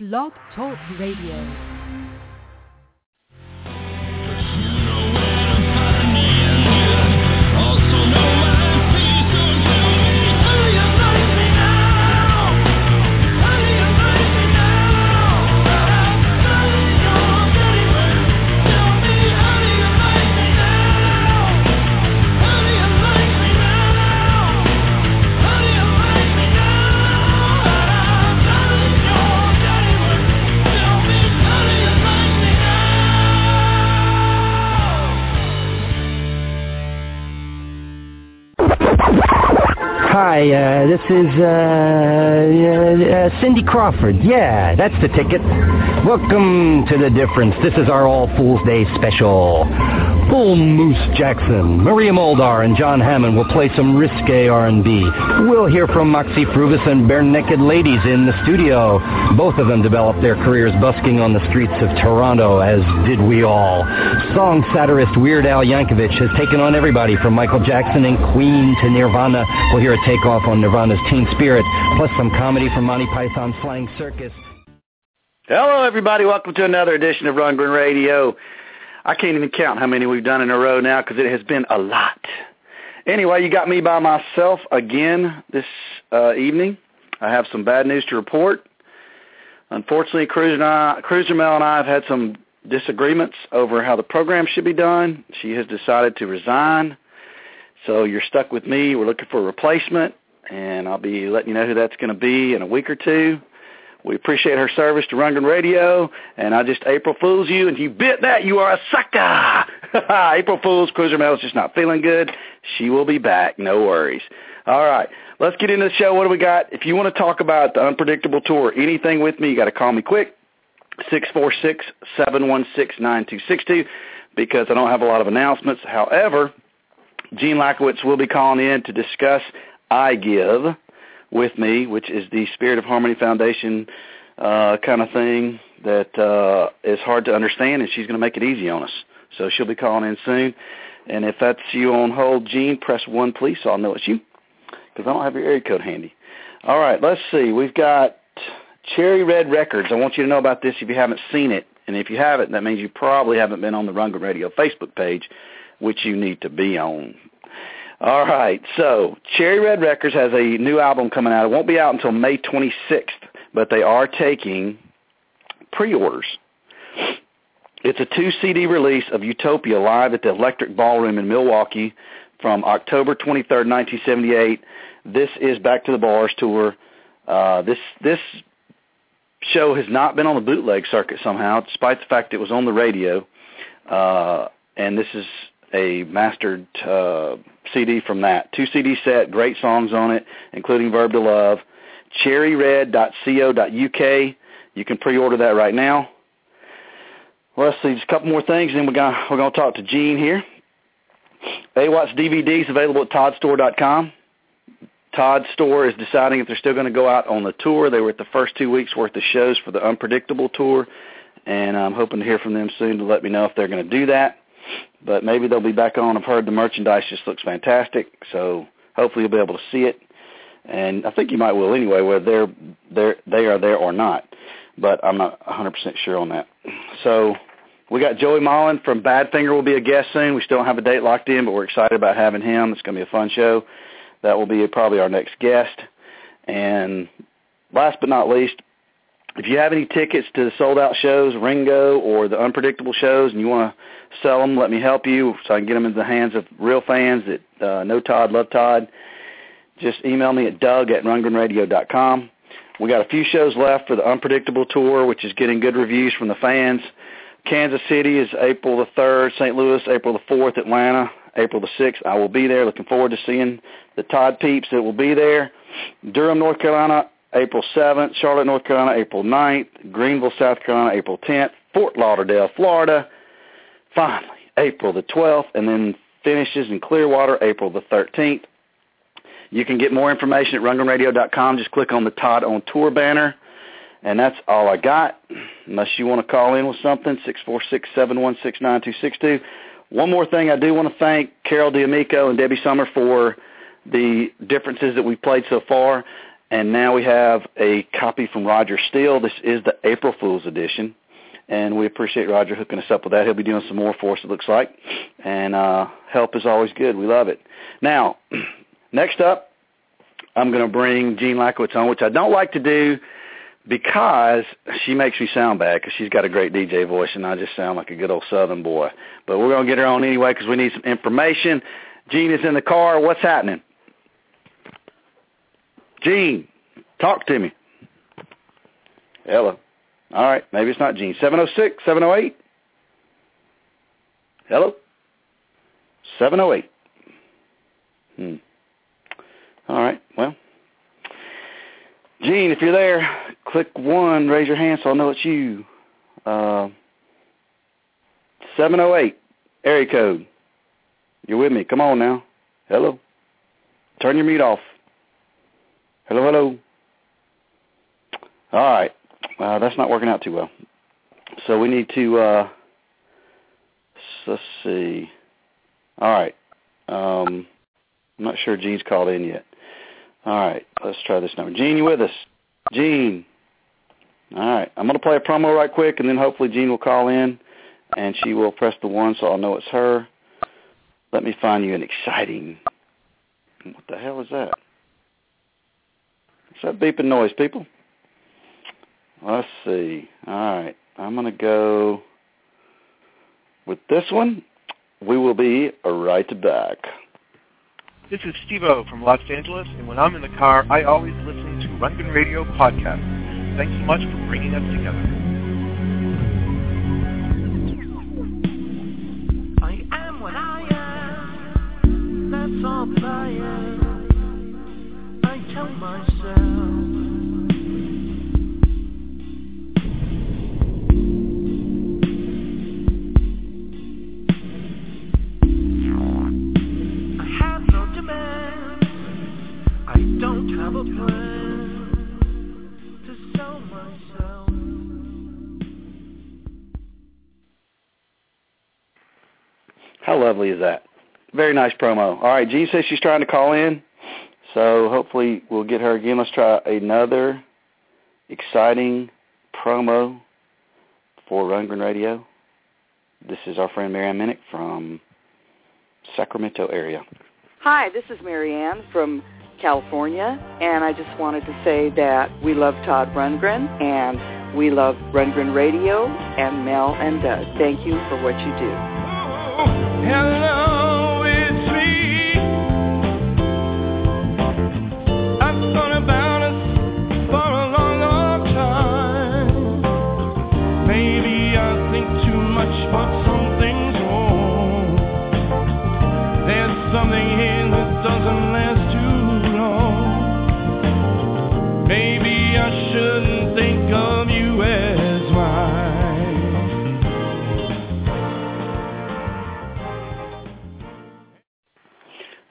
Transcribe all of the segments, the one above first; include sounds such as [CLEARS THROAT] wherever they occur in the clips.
Blog Talk Radio. Hi, uh, this is uh, uh, uh, Cindy Crawford. Yeah, that's the ticket. Welcome to the difference. This is our All Fools Day special. Bull Moose Jackson, Maria Muldaur, and John Hammond will play some risque R&B. We'll hear from Moxy Früvous and Barenaked Ladies in the studio. Both of them developed their careers busking on the streets of Toronto, as did we all. Song satirist Weird Al Yankovic has taken on everybody from Michael Jackson and Queen to Nirvana. We'll hear a takeoff on Nirvana's Teen Spirit, plus some comedy from Monty Python's Flying Circus. Hello, everybody. Welcome to another edition of Rundgren Radio. I can't even count how many we've done in a row now because it has been a lot. Anyway, you got me by myself again this uh, evening. I have some bad news to report. Unfortunately, Cruiser, and I, Cruiser Mel and I have had some disagreements over how the program should be done. She has decided to resign. So you're stuck with me. We're looking for a replacement, and I'll be letting you know who that's going to be in a week or two. We appreciate her service to Rundgren Radio, and I just April Fools you, and you bit that, you are a sucker. [LAUGHS] April Fools, Cruiser Mel's just not feeling good. She will be back, no worries. All right, let's get into the show. What do we got? If you want to talk about the unpredictable tour, anything with me, you got to call me quick, six four six seven one six nine two six two, because I don't have a lot of announcements. However, Gene Lakowitz will be calling in to discuss I Give with me, which is the Spirit of Harmony Foundation uh, kind of thing that uh, is hard to understand, and she's going to make it easy on us. So she'll be calling in soon. And if that's you on hold, Gene, press 1, please, so I'll know it's you, because I don't have your area code handy. All right, let's see. We've got Cherry Red Records. I want you to know about this if you haven't seen it. And if you haven't, that means you probably haven't been on the Rundgren Radio Facebook page, which you need to be on. All right, so Cherry Red Records has a new album coming out. It won't be out until May 26th, but they are taking pre-orders. It's a two CD release of Utopia live at the Electric Ballroom in Milwaukee from October 23rd, 1978. This is Back to the Bars tour. Uh, this this show has not been on the bootleg circuit somehow, despite the fact it was on the radio. Uh, and this is a mastered uh, CD from that. Two CD set, great songs on it, including Verb to Love. Cherryred.co.uk. You can pre-order that right now. Well, let's see, just a couple more things, and then we're gonna we're to talk to Gene here. AWAT's DVDs available at toddstore.com. Todd Store is deciding if they're still going to go out on the tour. They were at the first two weeks worth of shows for the Unpredictable tour, and I'm hoping to hear from them soon to let me know if they're going to do that but maybe they'll be back on. I've heard the merchandise just looks fantastic, so hopefully you'll be able to see it. And I think you might will anyway, whether they're they're they are there or not. But I'm not 100% sure on that. So we got Joey Molland from Badfinger will be a guest soon. We still don't have a date locked in, but we're excited about having him. It's going to be a fun show. That will be probably our next guest. And last but not least, if you have any tickets to the sold out shows, Ringo or the unpredictable shows, and you want to sell them, let me help you so I can get them into the hands of real fans that uh, know Todd, love Todd. Just email me at doug at rundgrenradio.com. We got a few shows left for the Unpredictable Tour, which is getting good reviews from the fans. Kansas City is April the 3rd, St. Louis April the 4th, Atlanta April the 6th. I will be there. Looking forward to seeing the Todd peeps that will be there. Durham, North Carolina, April 7th, Charlotte, North Carolina, April 9th, Greenville, South Carolina, April 10th, Fort Lauderdale, Florida, finally, April the 12th, and then finishes in Clearwater, April the 13th. You can get more information at rundgrenradio.com. Just click on the Todd on Tour banner, and that's all I got, unless you want to call in with something, six four six seven one six nine two six two. One more thing, I do want to thank Carol D'Amico and Debbie Summer for the differences that we've played so far And now we have a copy from Roger Steele. This is the April Fool's edition. And we appreciate Roger hooking us up with that. He'll be doing some more for us, it looks like. And uh, help is always good. We love it. Now, [CLEARS THROAT] next up, I'm going to bring Jean Lakowitz on, which I don't like to do because she makes me sound bad because she's got a great DJ voice and I just sound like a good old Southern boy. But we're going to get her on anyway because we need some information. Jean is in the car. What's happening? Jean, talk to me. Hello. All right, maybe it's not Gene. 706, 708? Hello? 708. Hmm. All right, well. Gene, if you're there, click 1, raise your hand so I'll know it's you. Uh, 708, area code. You're with me. Come on now. Hello? Turn your mute off. Hello, hello. All right. Uh, that's not working out too well. So we need to, uh, let's see. All right. Um, I'm not sure Gene's called in yet. All right. Let's try this number. Gene, you with us? Gene. All right. I'm going to play a promo right quick, and then hopefully Gene will call in, and she will press the one so I'll know it's her. Let me find you an exciting. What the hell is that? What's that beeping noise, people? Let's see. All right. I'm going to go with this one. We will be right back. This is Steve-O from Los Angeles, and when I'm in the car, I always listen to Rundgren Radio podcast. Thanks so much for bringing us together. Very nice promo. All right, Jean says she's trying to call in, so hopefully we'll get her again. Let's try another exciting promo for Rundgren Radio. This is our friend Marianne Minnick from Sacramento area. Hi, this is Marianne from California, and I just wanted to say that we love Todd Rundgren, and we love Rundgren Radio, and Mel and Doug. Thank you for what you do. Hello,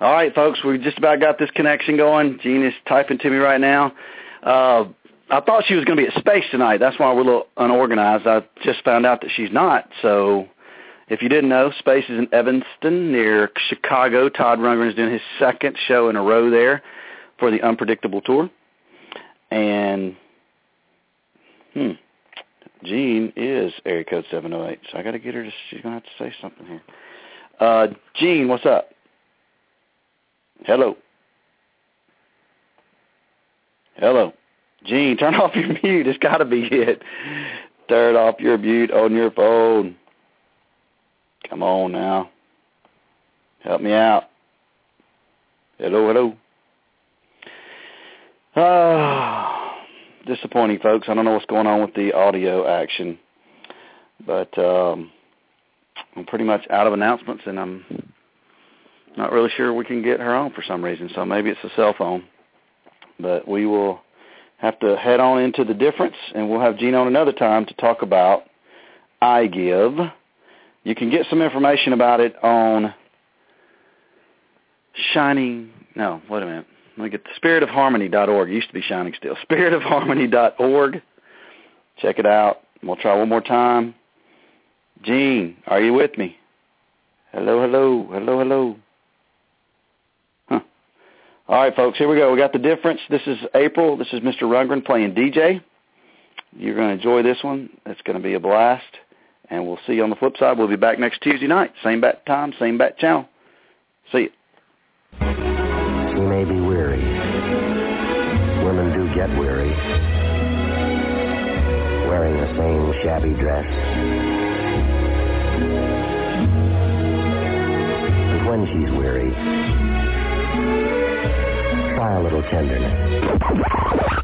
All right, folks, we just about got this connection going. Jean is typing to me right now. Uh, I thought she was going to be at Space tonight. That's why we're a little unorganized. I just found out that she's not. So if you didn't know, Space is in Evanston near Chicago. Todd Rundgren is doing his second show in a row there for the Unpredictable Tour. And, hmm, Jean is area code 708. So I got to get her to, she's going to have to say something here. Uh, Jean, what's up? Hello. Hello. Gene, turn [LAUGHS] off your mute. It's got to be it. Turn off your mute on your phone. Come on now. Help me out. Hello, hello. Ah, disappointing, folks. I don't know what's going on with the audio action, but um, I'm pretty much out of announcements, and I'm not really sure we can get her on for some reason. So maybe it's a cell phone, but we will have to head on into the difference, and we'll have Gene on another time to talk about I Give. You can get some information about it on Shining. No, wait a minute. Let me get the spiritofharmony.org. It used to be Shining Still. [LAUGHS] Spiritofharmony.org. Check it out. We'll try one more time. Gene, are you with me? Hello, hello, hello, hello. All right, folks, here we go. We got the difference. This is April. This is Mr. Rundgren playing DJ. You're going to enjoy this one. It's going to be a blast. And we'll see you on the flip side. We'll be back next Tuesday night. Same bat time, same bat channel. See you. You may be weary. Women do get weary. Wearing the same shabby dress. But when she's weary, a little tenderness.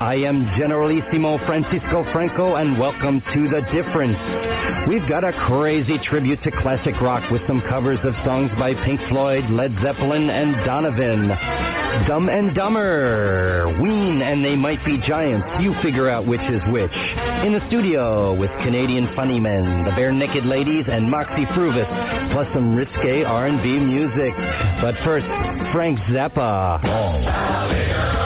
I am Generalissimo Francisco Franco, and welcome to The Difference. We've got a crazy tribute to classic rock with some covers of songs by Pink Floyd, Led Zeppelin, and Donovan. Dumb and Dumber, Ween, and They Might Be Giants. You figure out which is which. In the studio with Canadian funny men, the Barenaked Ladies, and Moxy Früvous, plus some risque R&B music. But first, Frank Zappa. Oh.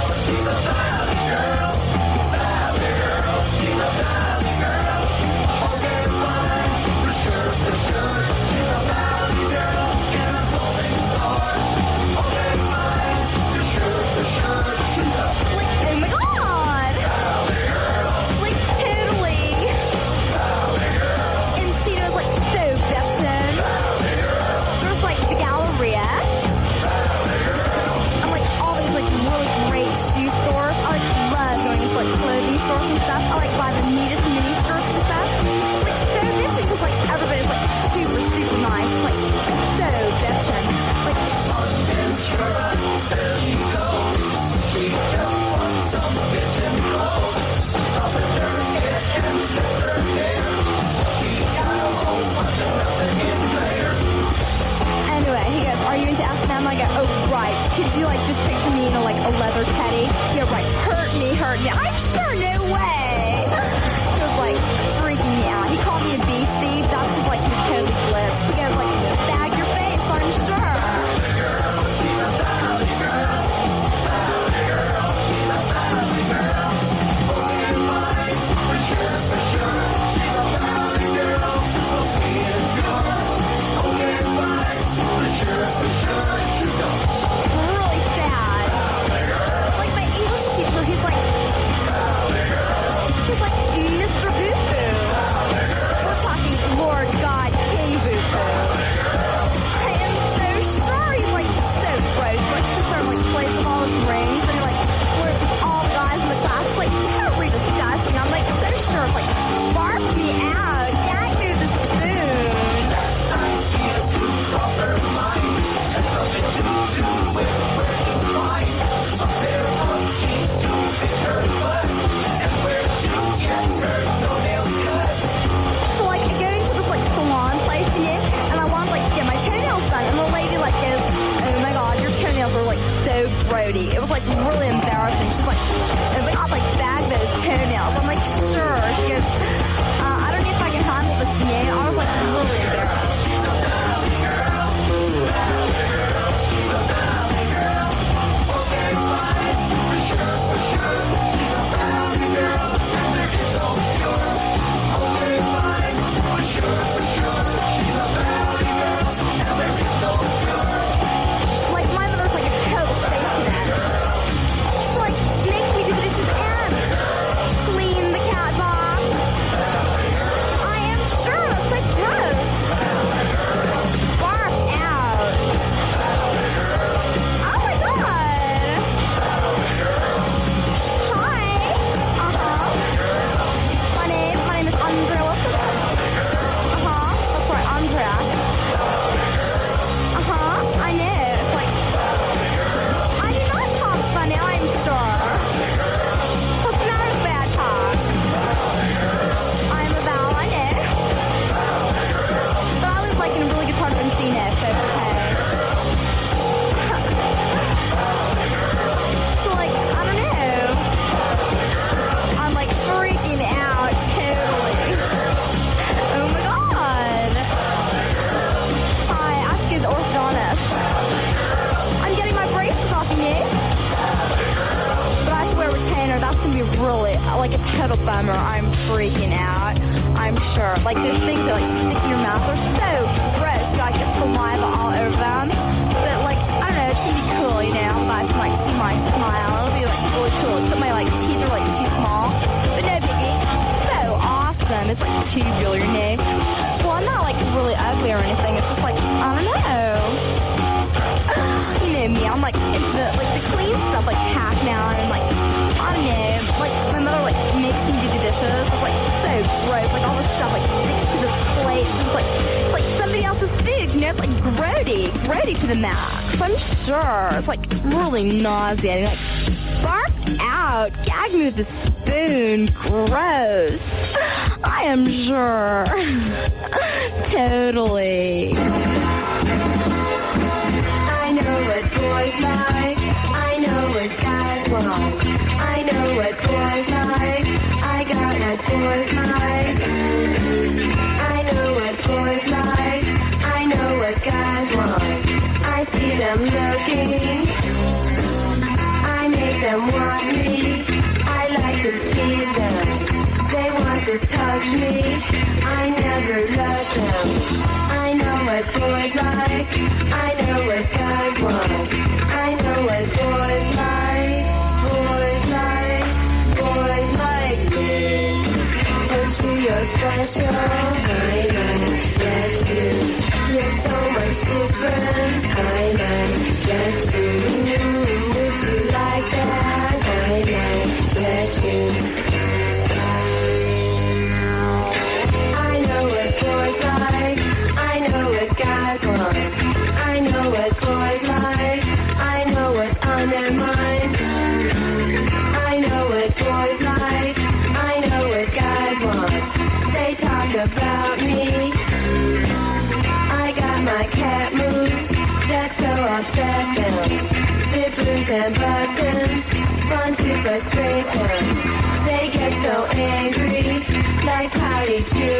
To. They get so angry, like how pouty Cubans.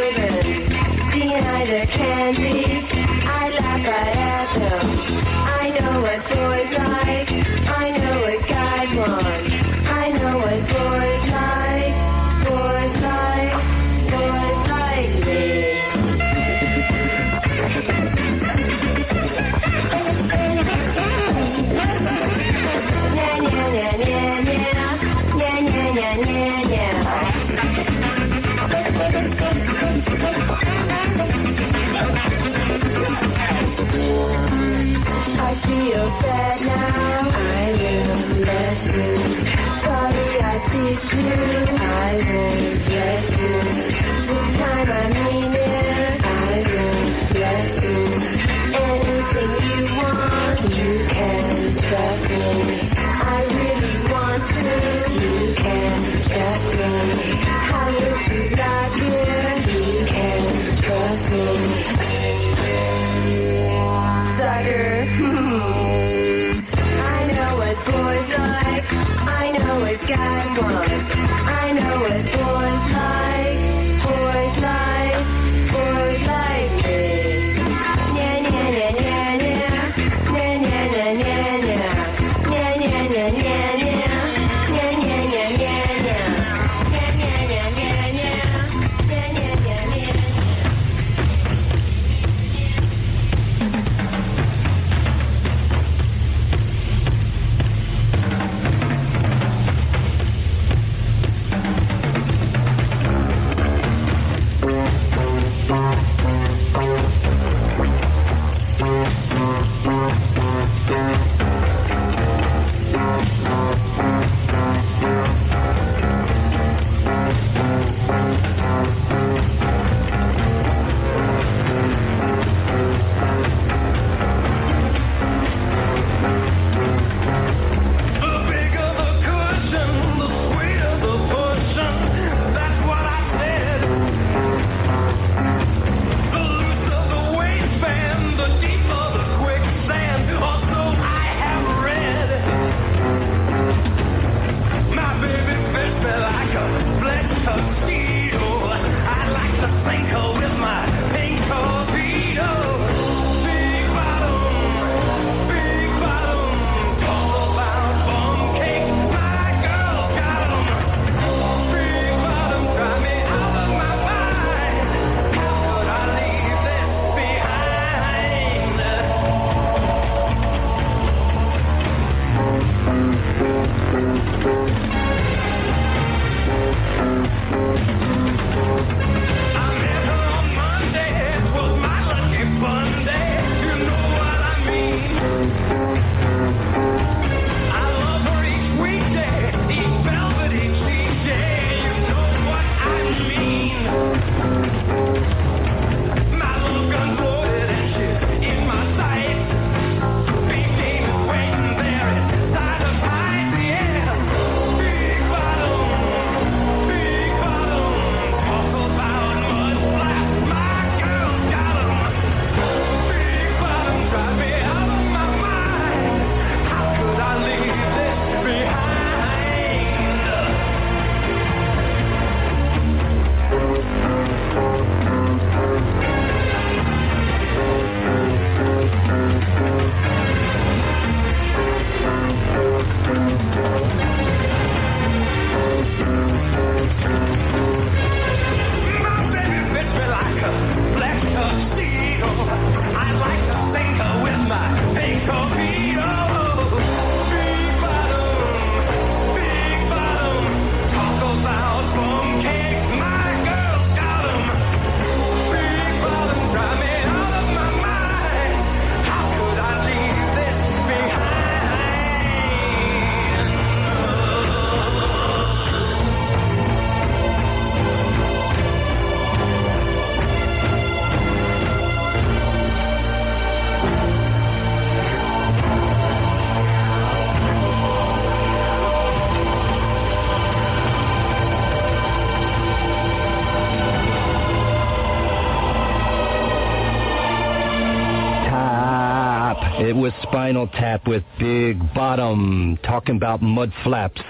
Spinal Tap with Big Bottom, talking about mud flaps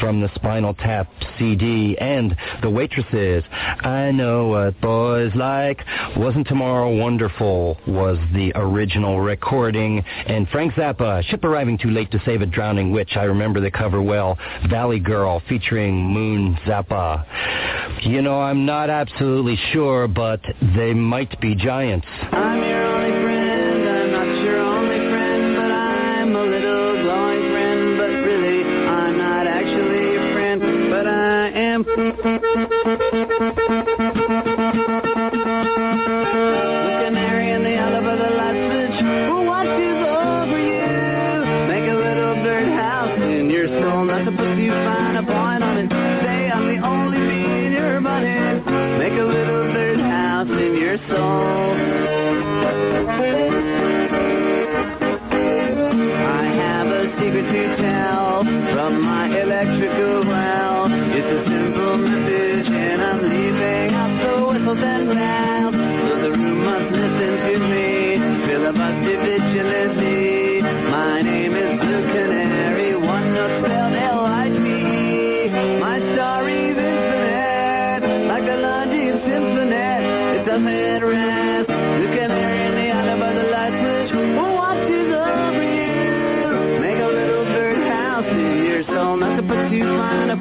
from the Spinal Tap CD and the waitresses. I know what boys like. Wasn't Tomorrow Wonderful was the original recording. And Frank Zappa, Ship Arriving Too Late to Save a Drowning Witch. I remember the cover well. Valley Girl featuring Moon Zappa. You know, I'm not absolutely sure, but they might be giants. Thank you.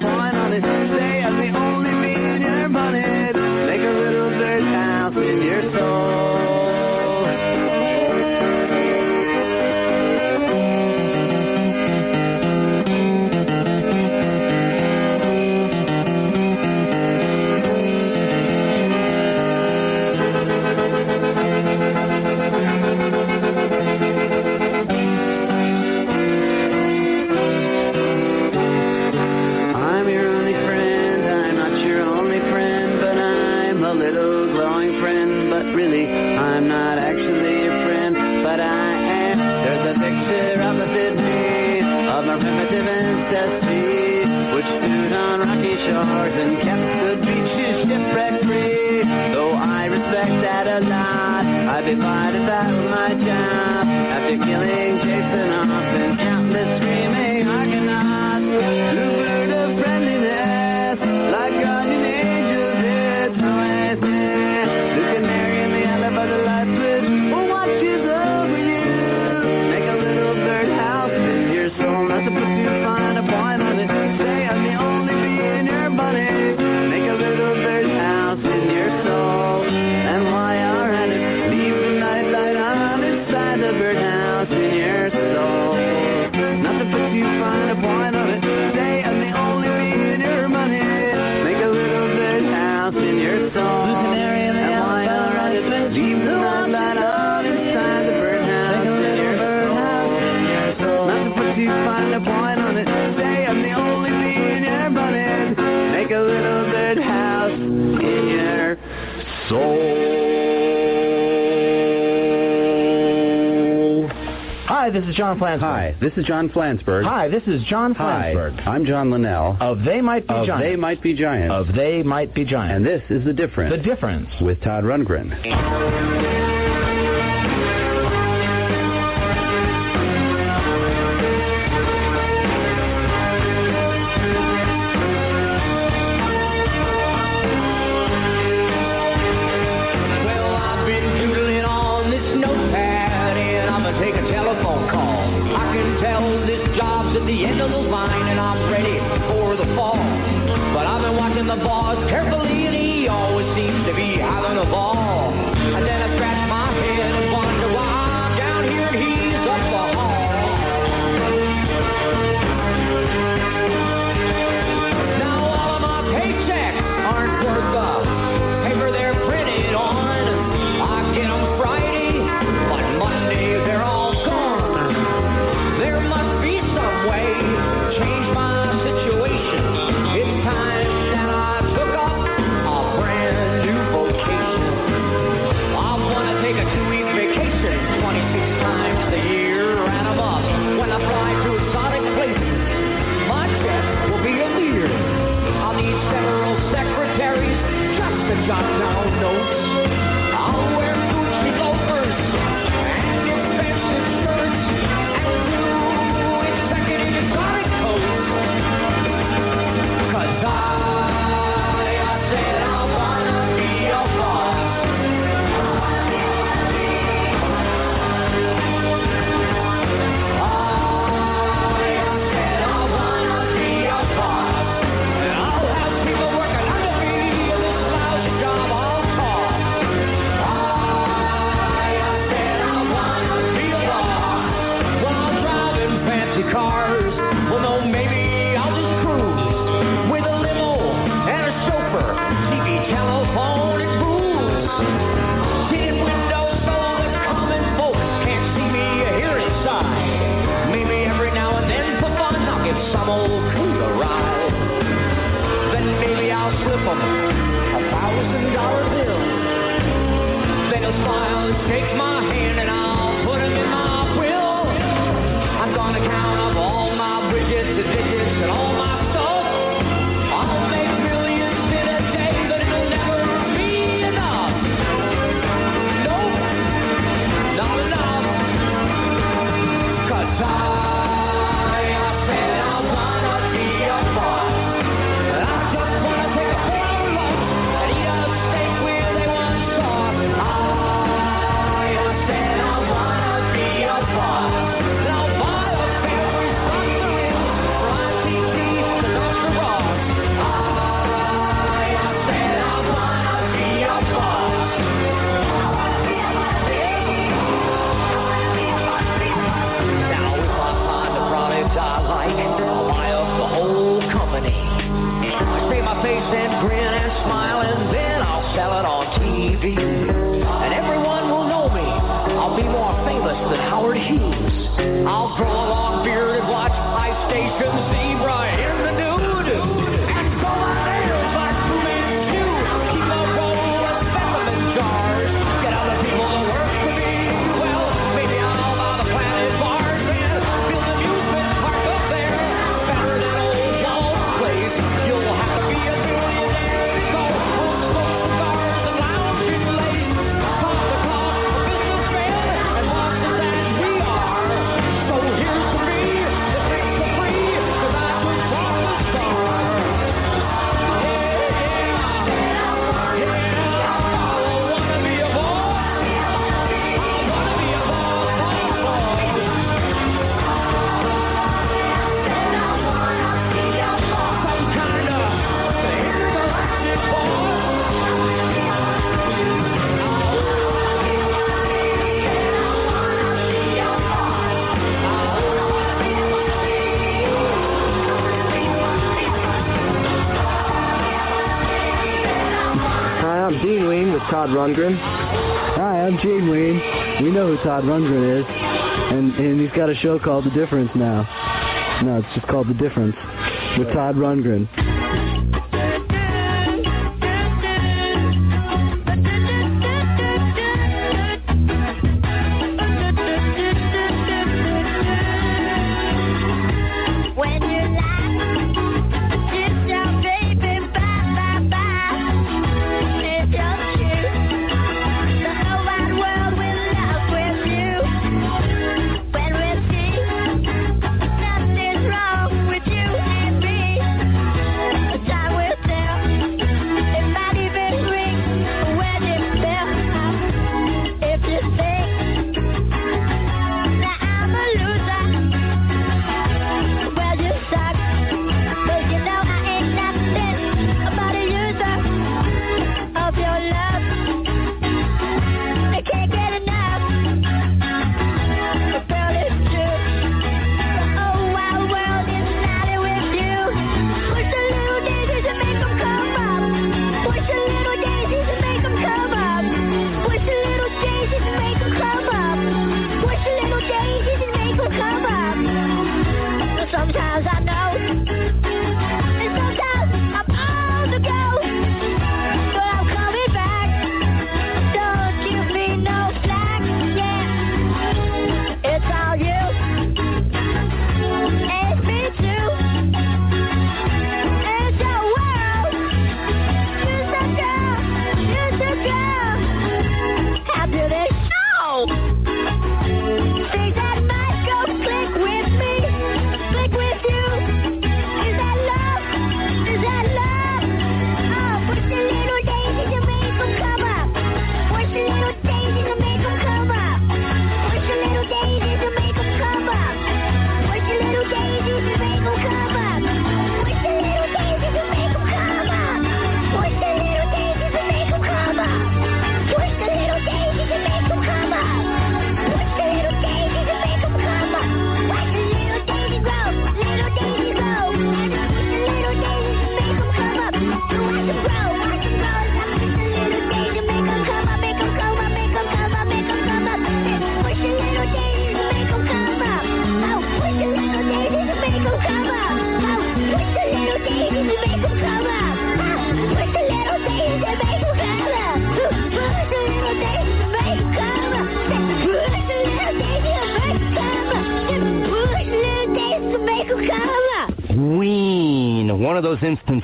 point on it. Stay as the only meaning in your money. Make a little dirt house in your soul. John Flansburgh. Hi, this is John Flansburgh. Hi, this is John Flansburgh. Hi, I'm John Linnell. Of They Might Be of Giants. They Might Be Giants. Of They Might Be Giants. And this is The Difference. The Difference. With Todd Rundgren. Todd Rundgren is, and, and he's got a show called The Difference now. No, it's just called The Difference with Todd Rundgren.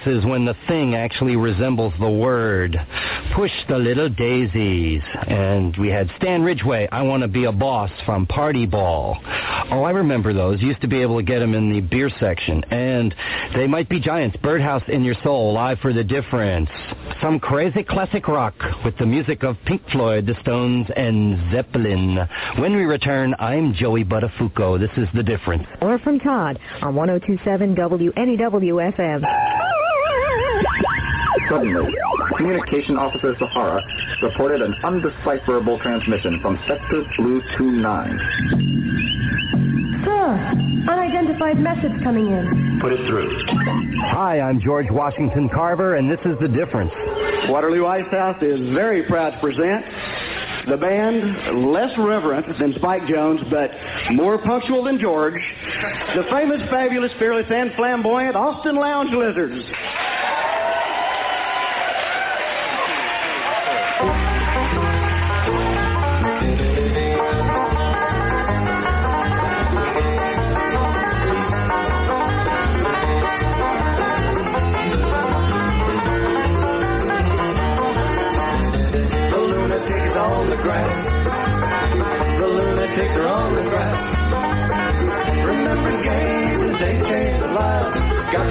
Instances when the thing actually resembles the word. Push the little daisies. And we had Stan Ridgway, I Want to Be a Boss from Party Ball. Oh, I remember those. Used to be able to get them in the beer section. And They Might Be Giants, Birdhouse in Your Soul, Live for the Difference. Some crazy classic rock with the music of Pink Floyd, The Stones, and Zeppelin. When we return, I'm Joey Buttafuoco. This is The Difference. Or from Todd on 1027 WNEW FM. Suddenly, Communication Officer Uhura reported an undecipherable transmission from Sector Blue 29. Sir, unidentified message coming in. Put it through. Hi, I'm George Washington Carver, and this is The Difference. Waterloo Ice House is very proud to present the band, less reverent than Spike Jones, but more punctual than George, the famous, fabulous, fearless, and flamboyant Austin Lounge Lizards.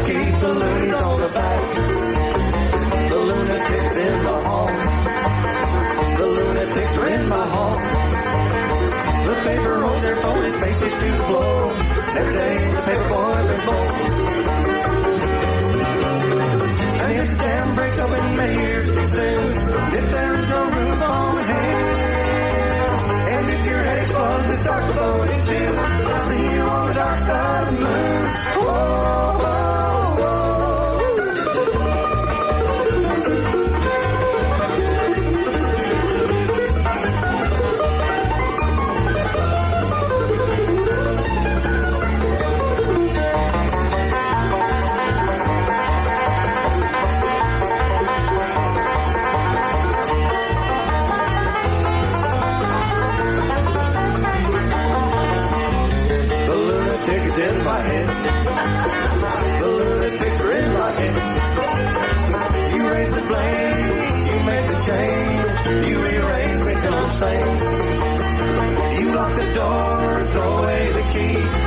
Keep the loonies on the back. The lunatics in the. The lunatics are in my. The paper rolls their blow. Next day, the paper boys. And if the dam breaks hear too soon. If there's no roof on and if your starts floating too. I'll see you on the dark side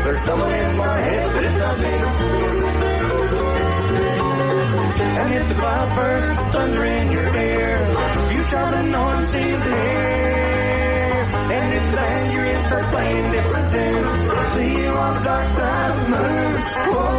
There's someone in my head, but it's not me. And it's the cloud bursts, thunder in your ear, you shout and no one seems to hear. And if then you're in start playing different tunes, see you on the dark side of the moon. Whoa,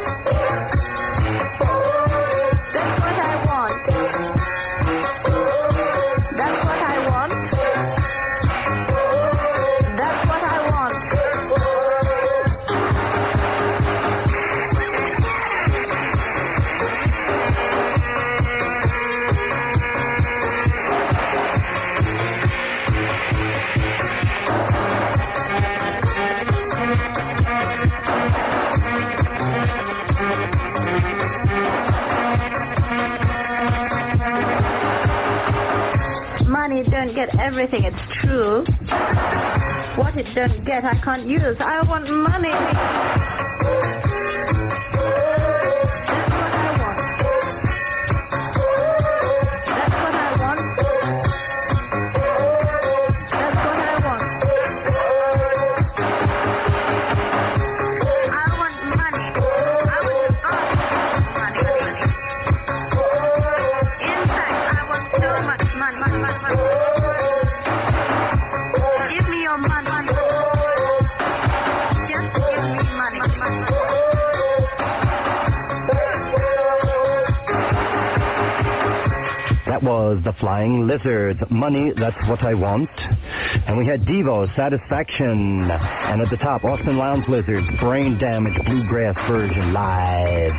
money don't get everything, it's true. What it don't get, I can't use. I want money. That was the Flying Lizards. Money, that's what I want. And we had Devo, Satisfaction. And at the top, Austin Lounge Lizards, Brain Damage Bluegrass version live.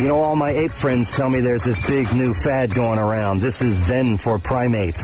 You know, all my ape friends tell me there's this big new fad going around. This is Zen for primates.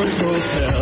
Heartbreak hotel.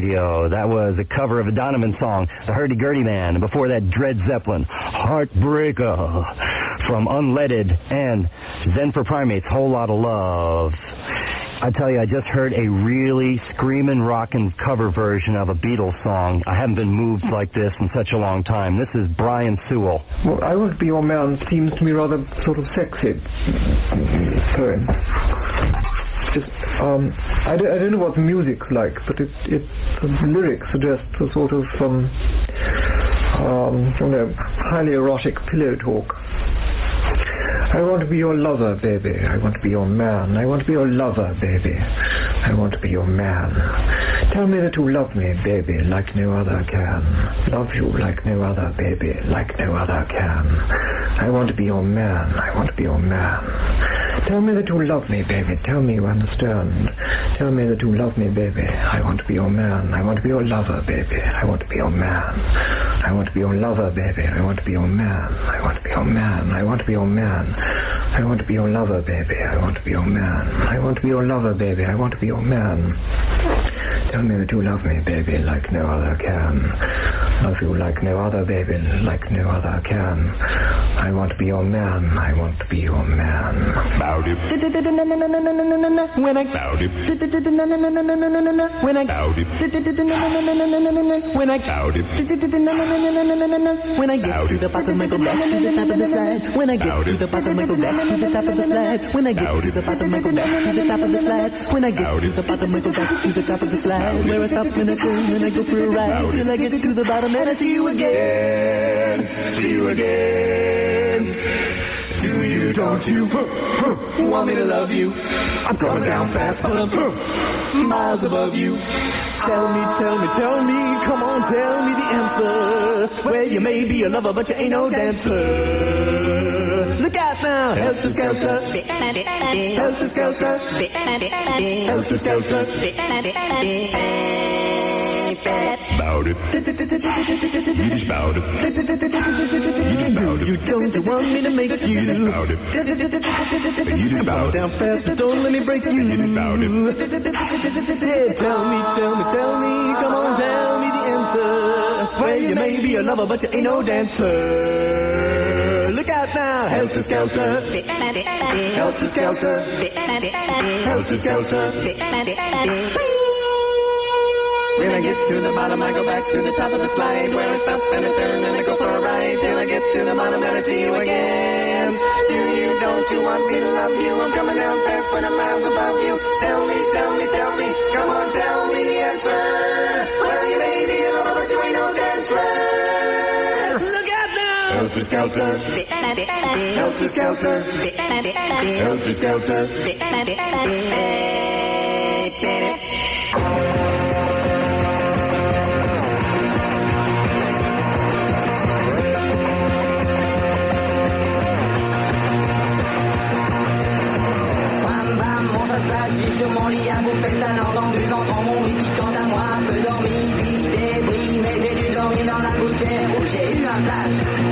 Radio. That was a cover of a Donovan song, The Hurdy Gurdy Man. Before that, Dread Zeppelin, Heartbreaker, from Unleaded, and Zen for Primates, Whole Lot of Love. I tell you, I just heard a really screaming, rockin' cover version of a Beatles song. I haven't been moved like this in such a long time. This is Brian Sewell. Well, I to Be Your Man seems to me rather sort of sexy poem. Um, I, don't, don't know what the music's like, but it, it, the lyrics suggest a sort of, um, um, you know, highly erotic pillow talk. I want to be your lover, baby. I want to be your man. I want to be your lover, baby. I want to be your man. Tell me that you love me, baby, like no other can. Love you like no other, baby, like no other can. I want to be your man. I want to be your man. Tell me that you love me, baby. Tell me you understand. Tell me that you love me, baby. I want to be your man. I want to be your lover, baby. I want to be your man. I want to be your lover, baby. I want to be your man. I want to be your man. I want to be your man. I want to be your lover, baby. I want to be your man. I want to be your lover, baby. I want to be your man. Tell tell me that you love me, baby, like no other can. Love you like no other, baby, like no other can. I want to be your man. I want to be your man. Bout it. When I Bout it. when I Bout it. when I Bout it. when I get to the bottom, I go back to the top of the slide. When I get to the bottom, I go back to the top of the slide. When I get to the bottom, I go back to the top of the slide. When I get to the bottom, I go back to the top of the slide. Where I stop and I turn and I go for a ride till I get to the bottom and I see you again. See you again. Do you, don't you want me to love you? I'm coming down fast, but I'm miles above you. Tell me, tell me, tell me, come on, tell me the answer. Well, you may be a lover, but you ain't no dancer. Look out now, helter skelter, helter skelter, helter skelter. Bout it. You just bout it. You just bout it. You don't want me to make you. You just bout it. You just bout it. Down fast, but don't let me break you. You just bout it. Hey, tell me, tell me, tell me, come on, tell me the answer. Well, you may be a lover, but you ain't no dancer. Look out now, helter skelter, helter skelter, helter skelter. When I get to the bottom, I go back to the top of the slide where I stop and I turn and I go for a ride till I get to the bottom and I see you again. Do you, don't you want me to love you? I'm coming down fast when I'm miles above you. Tell me, tell me, tell me, come on, tell me the answer. Well, you may be a lover, but you ain't no dancer. Look out now! Helter skelter, helter skelter, helter skelter. Lit à bouffer le talent tendu J'entends mon whisky quant à moi, un peu dormi, vite débris Mais j'ai dû dormir dans la poussière où j'ai eu un flash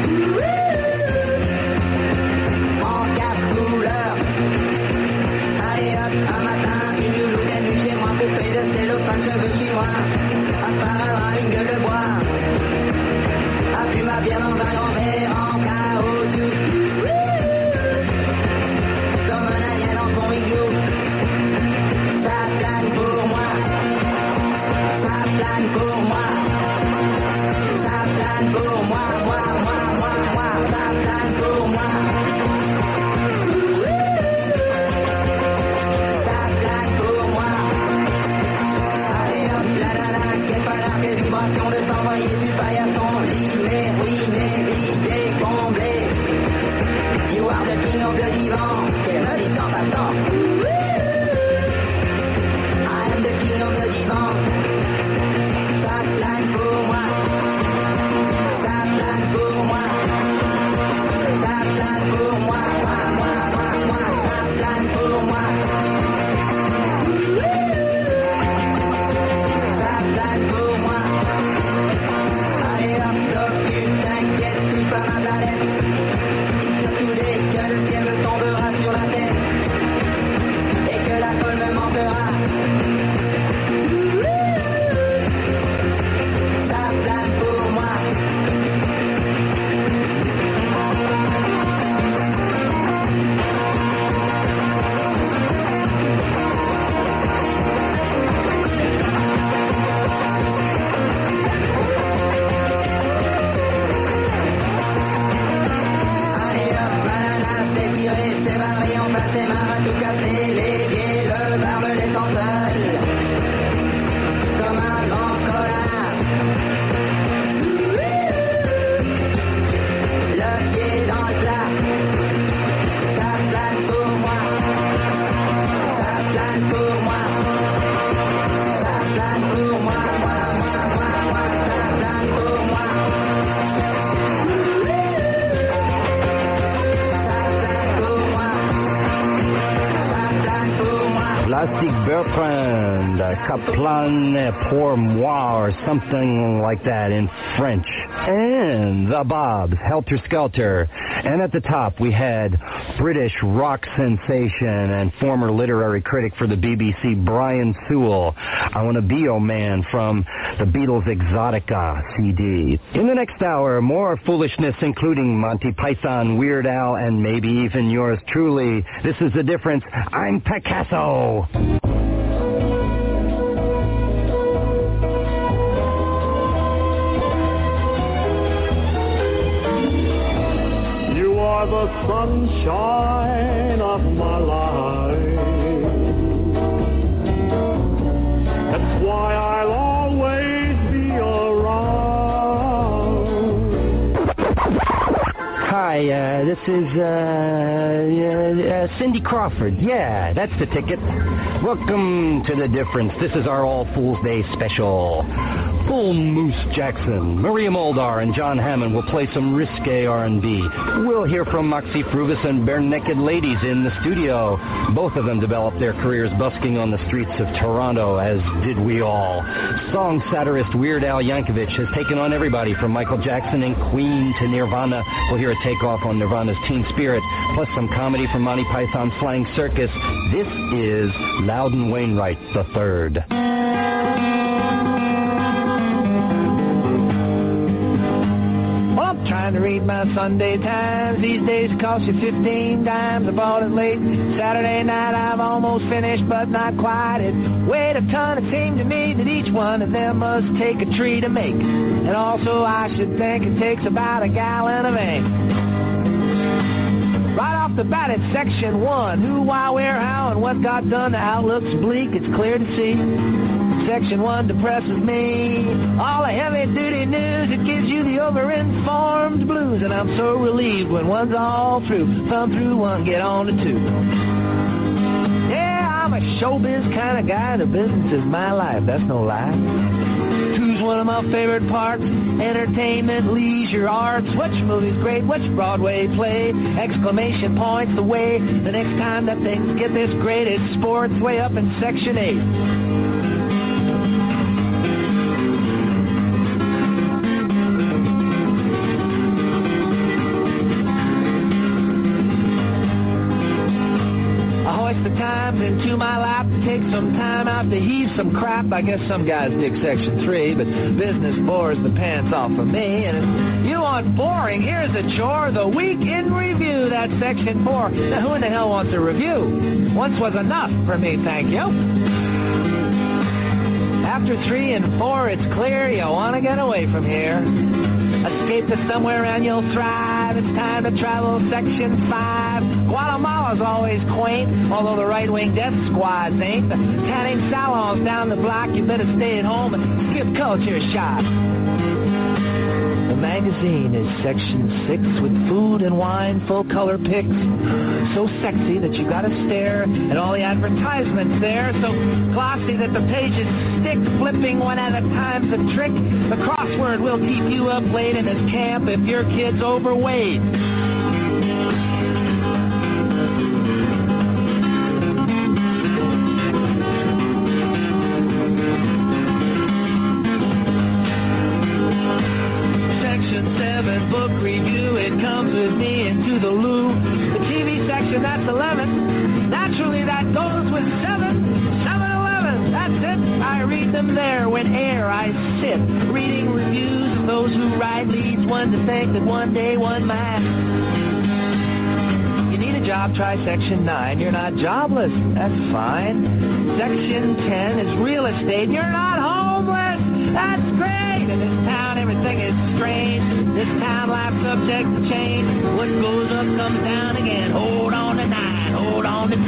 Helter Skelter. And at the top, we had British rock sensation and former literary critic for the BBC, Brian Sewell. I Want to Be Your Man from the Beatles' Exotica CD. In the next hour, more foolishness, including Monty Python, Weird Al, and maybe even yours truly. This is the difference. I'm Picasso. Are the sunshine of my life. That's why I'll always be around. Hi, uh, this is uh, uh, uh, Cindy Crawford. Yeah, that's the ticket. Welcome to the difference. This is our All Fools Day special. Bull Moose Jackson, Maria Muldaur, and John Hammond will play some risque R&B. We'll hear from Moxy Früvous and Barenaked Ladies in the studio. Both of them developed their careers busking on the streets of Toronto, as did we all. Song satirist Weird Al Yankovic has taken on everybody from Michael Jackson and Queen to Nirvana. We'll hear a takeoff on Nirvana's Teen Spirit, plus some comedy from Monty Python's Flying Circus. This is Loudon Wainwright III. Well, I'm trying to read my Sunday Times. These days it costs you 15 dimes. I bought it late Saturday night. I've almost finished, but not quite. It weighed a ton. It seemed to me that each one of them must take a tree to make. And also, I should think it takes about a gallon of ink. Right off the bat, it's section one. Who, why, where, how, and what got done. The outlook's bleak. It's clear to see. Section 1 depresses me. All the heavy-duty news, it gives you the over-informed blues. And I'm so relieved when one's all through. Thumb through one, get on to two. Yeah, I'm a showbiz kind of guy. The business is my life. That's no lie Two's one of my favorite parts. Entertainment, leisure, arts. Which movie's great? Which Broadway play? Exclamation points the way. The next time that things get this great, it's sports way up in Section 8. The Times into my lap to take some time out to heave some crap. I guess some guys dig Section 3, but business bores the pants off of me. And if you want boring, here's a chore. The Week in Review, that's Section 4. Now, who in the hell wants a review? Once was enough for me, thank you. After 3 and 4, it's clear you want to get away from here. Escape to somewhere and you'll thrive. It's time to travel Section 5. Guatemala's always quaint, although the right-wing death squads ain't. The tanning salons down the block, you better stay at home and give culture a shot. The magazine is section 6 with food and wine, full-color pics. So sexy that you gotta stare at all the advertisements there. So glossy that the pages stick, flipping one at a time's a trick. The crossword will keep you up late in this camp if your kid's overweight. Job, try Section 9. You're not jobless. That's fine. Section 10 is real estate. You're not homeless. That's great. In this town, everything is strange. This town, life's subject to change. What goes up comes down again. Hold on to 9. Hold on to 10.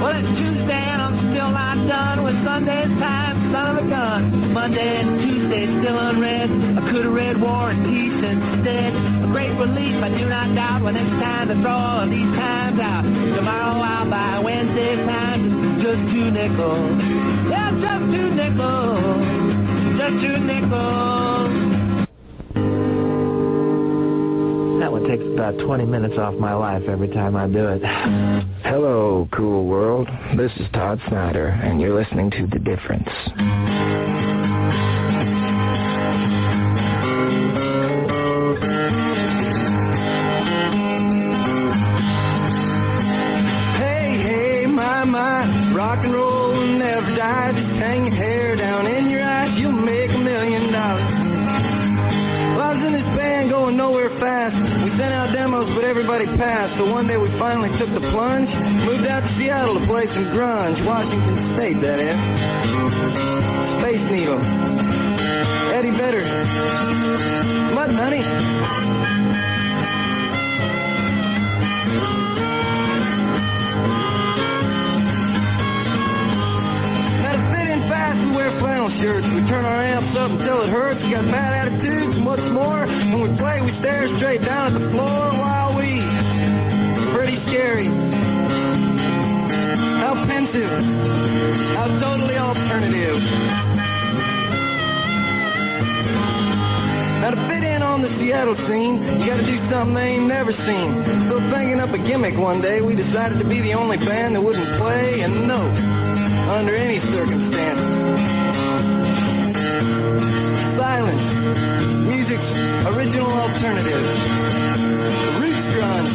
Well, it's Tuesday and I'm still not done with Sunday's time, son of a gun. Monday and Tuesday still unread. I could have read War and Peace relief, I do not doubt, when it's time to throw all of these times out. Tomorrow I'll buy Wednesday's time, just two nickels. Yeah, just two nickels. Just two nickels. That one takes about 20 minutes off my life every time I do it. Hello, cool world. This is Todd Snider, and you're listening to The Difference. And roll will never die. Just hang your hair down in your eyes. You'll make a million dollars. Well, I was in this band going nowhere fast. We sent out demos, but everybody passed. So one day we finally took the plunge. Moved out to Seattle to play some grunge. Washington State, that is. Space Needle. Eddie Vedder. What, honey? Shirts. We turn our amps up until it hurts. We got bad attitudes, and more, when we play, we stare straight down at the floor while we. Pretty scary. How pensive. How totally alternative. Now to fit in on the Seattle scene, you gotta do something they ain't never seen. So thinking up a gimmick one day, we decided to be the only band that wouldn't play a note under any circumstance. Alternative. Roots grunge.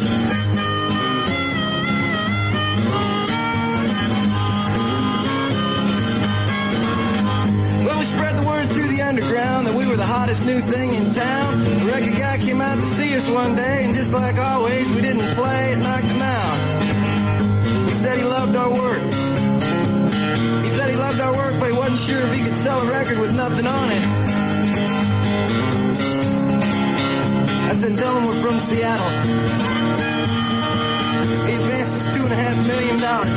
Well, we spread the word through the underground that we were the hottest new thing in town. The record guy came out to see us one day, and just like always, we didn't play, it knocked him out. He said he loved our work. He said he loved our work, but he wasn't sure if he could sell a record with nothing on it. I said, tell from Seattle. He advanced two and a half million dollars.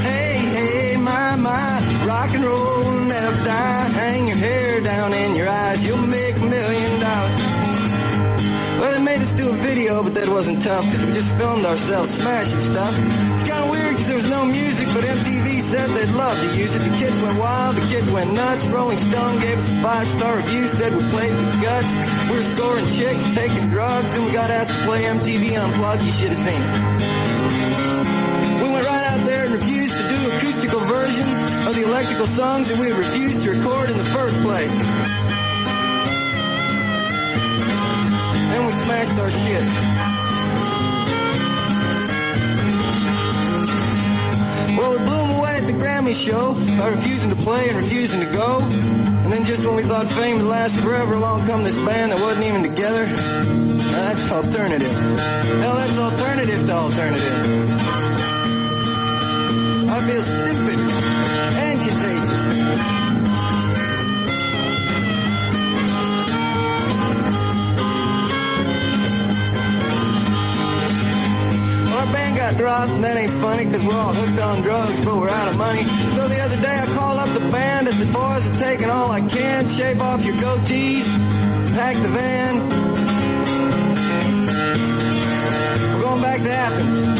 Hey, hey, my, my, rock and roll never die. Hang your hair down in your eyes, you'll make a million dollars. Well, they made us do a video, but that wasn't tough, because we just filmed ourselves smashing stuff. It's kind of weird, because there was no music, but MTV said they'd love to use it. The kids went wild, the kids went nuts. Rolling Stone gave us a five-star review, said we played with guts. We were scoring chicks, taking drugs, and we got asked to play MTV Unplugged. You should have seen it. We went right out there and refused to do acoustical versions of the electrical songs that we refused to record in the first place. Then we smashed our shit. Well, we blew Grammy show by refusing to play and refusing to go. And then just when we thought fame would last forever, along come this band that wasn't even together. That's alternative. Hell, that's alternative to alternative. I feel stupid. Agitated. And that ain't funny, because we're all hooked on drugs, but we're out of money. So the other day I called up the band, I said, boys, I'm taking all I can, shave off your goatees, pack the van. We're going back to Athens.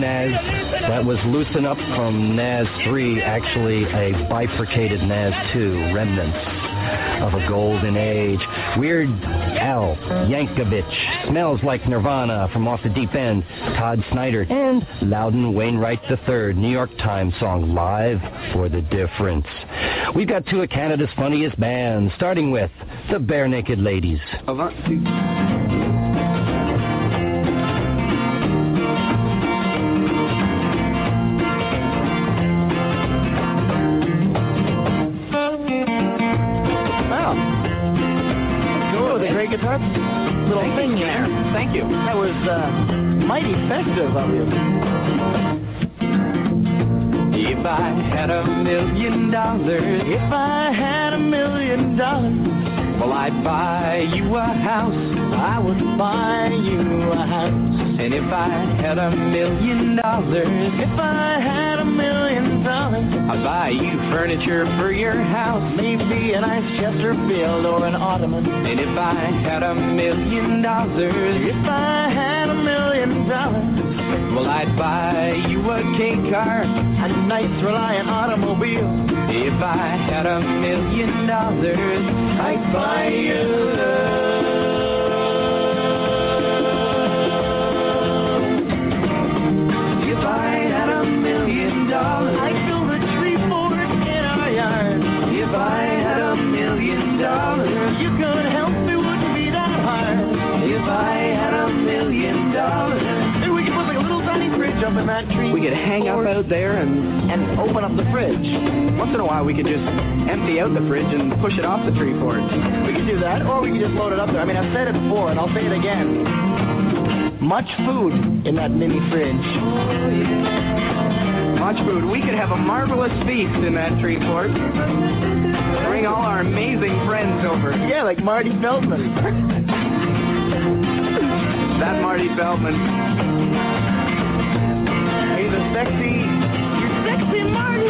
Nazz. That was Loosen Up from Nazz 3, actually a bifurcated Nazz 2, remnants of a golden age. Weird Al Yankovic, Smells Like Nirvana from Off the Deep End, Todd Snider, and Loudon Wainwright III, New York Times song Live for the Difference. We've got two of Canada's funniest bands, starting with the Barenaked Ladies. Wow. With a great guitar little thing there. Thank you. That was uh, mighty festive of you. If I had a million dollars, if I had a million dollars, well, I'd buy you a house. I would buy you a house. And if I had a million dollars, if I had a million dollars, I'd buy you furniture for your house. Maybe a nice Chesterfield or an ottoman. And if I had a million dollars, if I had a million dollars, well, I'd buy you a K car, a nice Reliant automobile. If I had a million dollars, I'd buy you love. We could hang up out there and and open up the fridge. once in a while we could just empty out the fridge and push it off the tree fort. We could do that, or we could just load it up there. I mean, I've said it before, and I'll say it again. Much food in that mini fridge. Much food. We could have a marvelous feast in that tree fort. Bring all our amazing friends over. Yeah, like Marty Feldman. [LAUGHS] That Marty Feldman. Sexy, you sexy Marty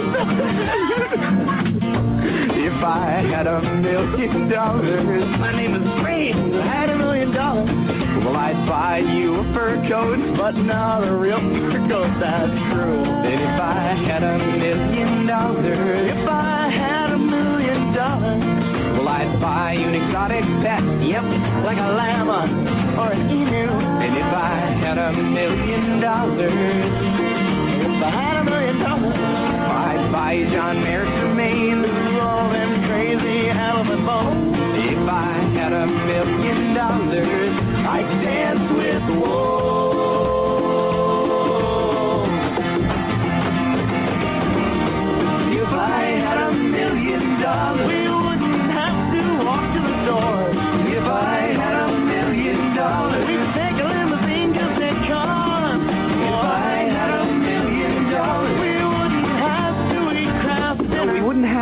if I had a million dollars, My name is Ray. I had a million dollars, well, I'd buy you a fur coat. but not a real fur coat, that's true. And if I had a million dollars, If I had a million dollars, well, I'd buy you an exotic pet. yep, like a llama or an emu. And if I had a million dollars, I had a million dollars, I'd buy John Merrick's remains. through all them crazy elephant bones. If I had a million dollars, I'd dance with wolves.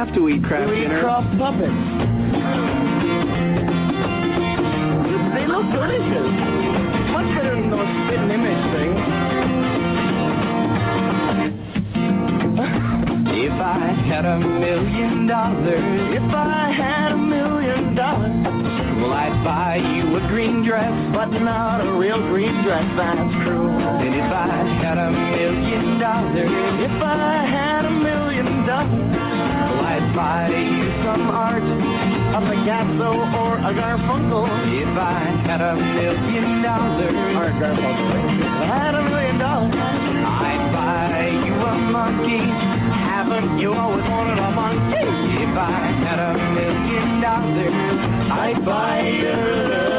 Have to eat Kraft we eat dinner. craft puppets. They look delicious. Much better than those spitting image things. if I had a million dollars, If I had a million dollars, well, I'd buy you a green dress. but not a real green dress, that's true. And if I had a million dollars, If I had a million dollars, buy you some art. a Picasso or a Garfunkel, If I had a million dollars, if I had a million dollars, I'd buy you a monkey. Haven't you always wanted a monkey? If I had a million dollars, I'd buy you.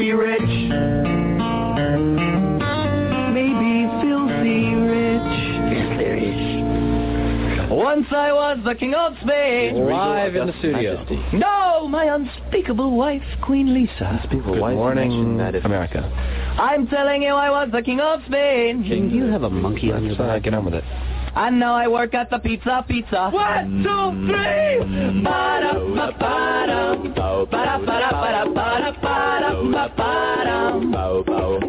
Be rich. Maybe filthy rich. Filthy rich. Once I was the king of Spain. Live in the studio. No, my unspeakable wife, Queen Lisa. Unspeakable Good morning, America. I'm telling you, I was the king of Spain. King, you have a monkey on your uh, back. Get on with it. I know I work at the pizza pizza. One, two, three. Ba-da, ba-ba-da. Ba-da, ba-da, ba-da, ba-da, ba-da, ba da.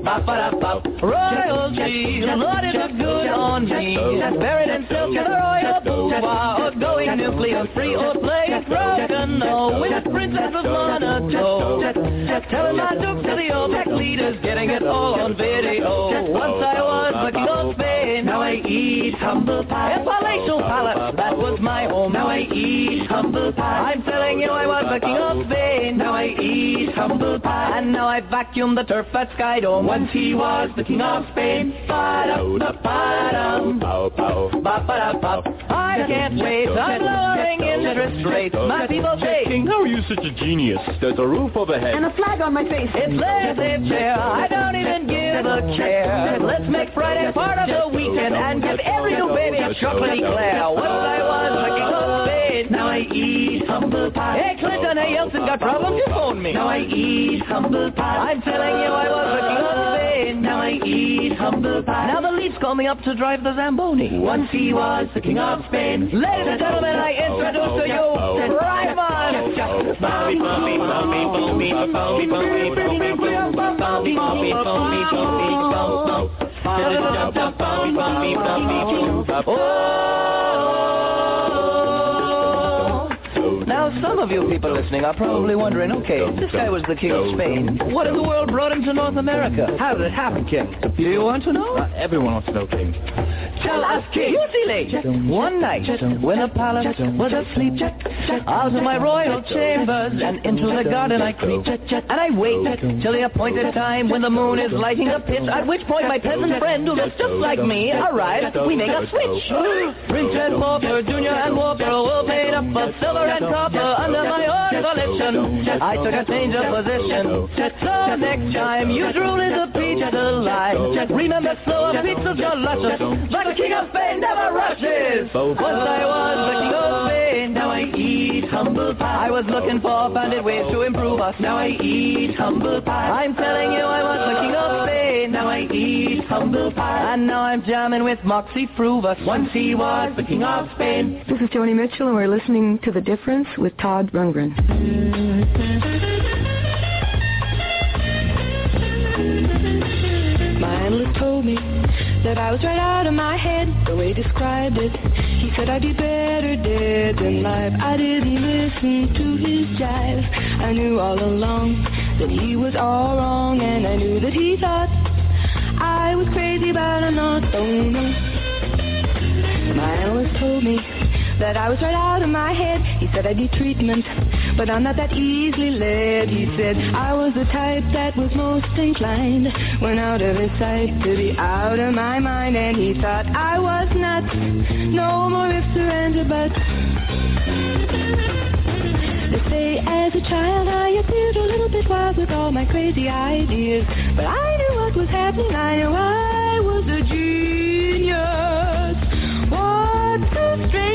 Ba-ba-da-ba. Royal G, loaded up good on me. Buried in silk and royal boudoir. Or going nuclear-free or play rock and with with Princess Lana Toe. Telling my jokes to the old tech leaders, getting it all on video. Once I was a gold of Spain, now I eat humble pie. A palatial palace, that was my home. Now I eat humble pie. I'm telling you, I was the king of Spain. Now I eat humble pie. And now I vacuum the turf at SkyDome. Once he was the king of Spain. Ba-da-ba-ba-dum. Ba-ba-da-ba. I can't wait. I'm lowering interest rates. My people say. King, how are you such a genius? There's a roof overhead. And a flag on my face. It's laissez-faire. I don't even give a care. Let's make Friday part of the weekend and give every new baby a chocolate eclair. Once I was king of Spain. Now I eat humble pie. Hey, Clinton, hey, Yeltsin got problems? You phone me. Now I eat humble pie. I'm telling you, I was king of Spain. Now I eat humble pie. Now the Leafs call me up to drive the Zamboni. Once he was the king of Spain. Ladies and gentlemen, I introduce to you Ryman. Bobby, Bobby, Bobby, Bobby, Bobby, Bobby, Bobby, Bobby, Bobby, Bobby, all the some of you people listening are probably wondering, okay, this guy was the king of Spain. What in the world brought him to North America? How did it happen, King? Do you want to know? everyone wants to know, King. Tell us, King. Usually, one night, when the palace was asleep, out of my royal chambers and into the garden I creep, and I wait till the appointed time when the moon is lighting a pitch, at which point my peasant friend who looks just like me arrives, we make a switch. Princess Pauper, Junior and Walker will paid up for silver and copper under my own collection. I took a change of position. So next time you drool is a peach delight. Remember slower pizzas are luscious, but the king of Spain never rushes. Once I was the king of Spain, now eat humble pie. I was looking for bandit ways to improve us. Now I eat humble pie. I'm telling you I was looking up of Spain. Now I eat humble pie. And now I'm jamming with Moxy Früvous. Once he was the king of Spain. This is Joni Mitchell, and we're listening to The Difference with Todd Rundgren. My analyst told me that I was right out of my head, the way he described it. He said I'd be better dead than live. I didn't listen to his jive. I knew all along that he was all wrong, and I knew that he thought I was crazy, but I'm not. Oh no. My analyst told me that I was right out of my head. He said I need treatment, but I'm not that easily led. He said I was the type that was most inclined when out of his sight to be out of my mind. And he thought I was nuts. No more ifs or ands or buts. They say as a child I appeared a little bit wild with all my crazy ideas, but I knew what was happening. I knew I was a genius. What's so strange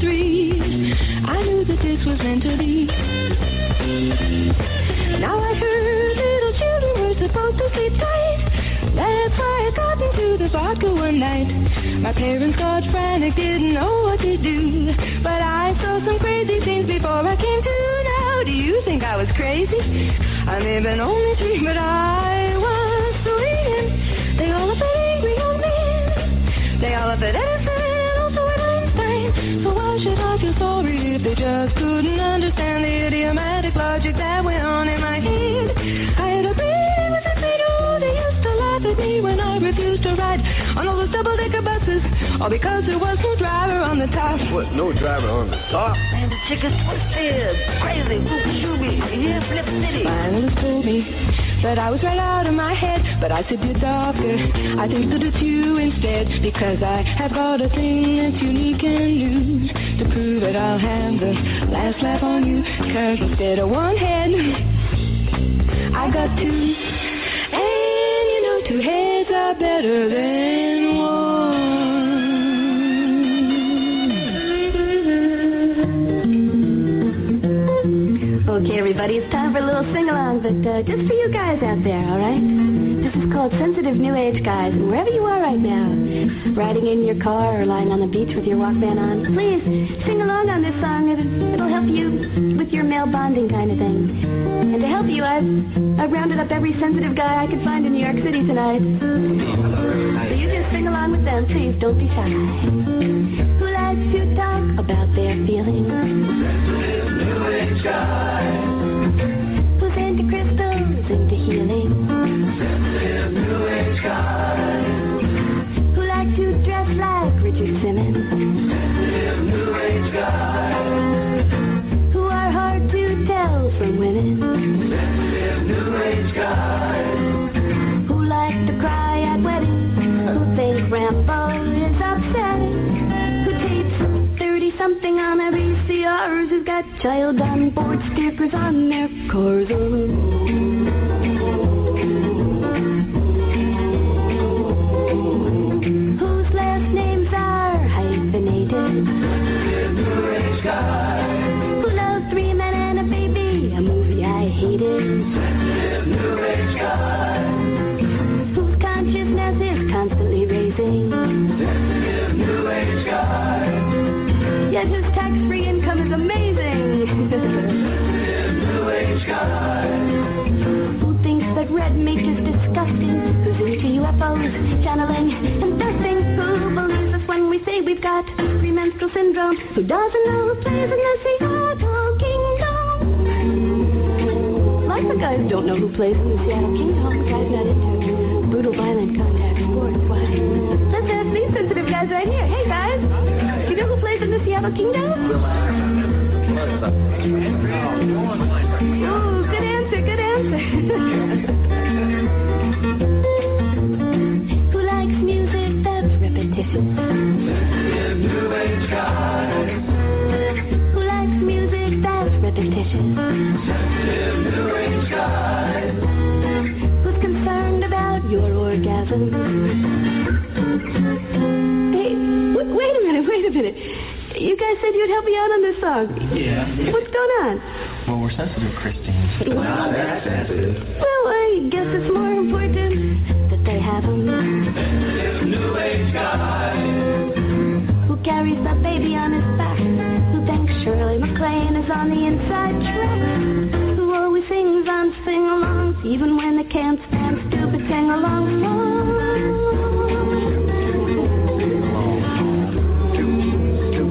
three? I knew that this was meant to be. Now I heard little children were supposed to sleep tight. That's why I got into the vodka one night. My parents got frantic, didn't know what to do. But I saw some crazy things before I came to now. Do you think I was crazy? I may have been only three, but I was swinging. They all felt angry on me. They all Edison and they just couldn't understand the idiomatic all because there was no driver on the top. What? No driver on the top? And the chick is twisted, crazy, shooby, yeah, flip city. Finally told me that I was right out of my head, but I said, dear doctor, I think that it's you instead, because I have got a thing that's unique and new to prove that I'll have the last laugh on you, cause instead of one head, I got two. And you know, two heads are better than Okay, everybody, it's time for a little sing-along, but uh, just for you guys out there, all right? This is called Sensitive New Age Guys, and wherever you are right now, riding in your car or lying on the beach with your Walkman on, please sing along on this song. It, it'll help you with your male bonding kind of thing. And to help you, I've, I've rounded up every sensitive guy I could find in New York City tonight. So you just sing along with them, please. Don't be shy. To talk about their feelings? New age guy. VCRs? Child on board stickers on their cars? Whose last names are hyphenated? Who three men and a baby? A movie I hated. Sensitive new age guy. Whose consciousness is constantly raising. Yes, his tax-free income is amazing. Disgusting? Who's into UFOs, channeling, and dusting? Who believes us when we say we've got premenstrual syndrome? Who doesn't know who plays in the Seattle Kingdome? Lots of guys don't know who plays in the Seattle Kingdome. Guys not into brutal, violent contact sports. Why? Let's ask these sensitive guys right here. Hey guys, you know who plays in the Seattle Kingdome? Ooh, good answer, good answer. [LAUGHS] Who's concerned about your orgasm? Hey, w- wait a minute, wait a minute. You guys said you'd help me out on this song. Yeah. What's going on? Well, we're sensitive Christians. Not that sensitive. Well, I guess it's more important that they have 'em. Sensitive new age guy. Who carries the baby on his back? Who thinks Shirley MacLaine is on the inside track? Who always sings on sing-alongs, even when they can't stand stupid sing-alongs?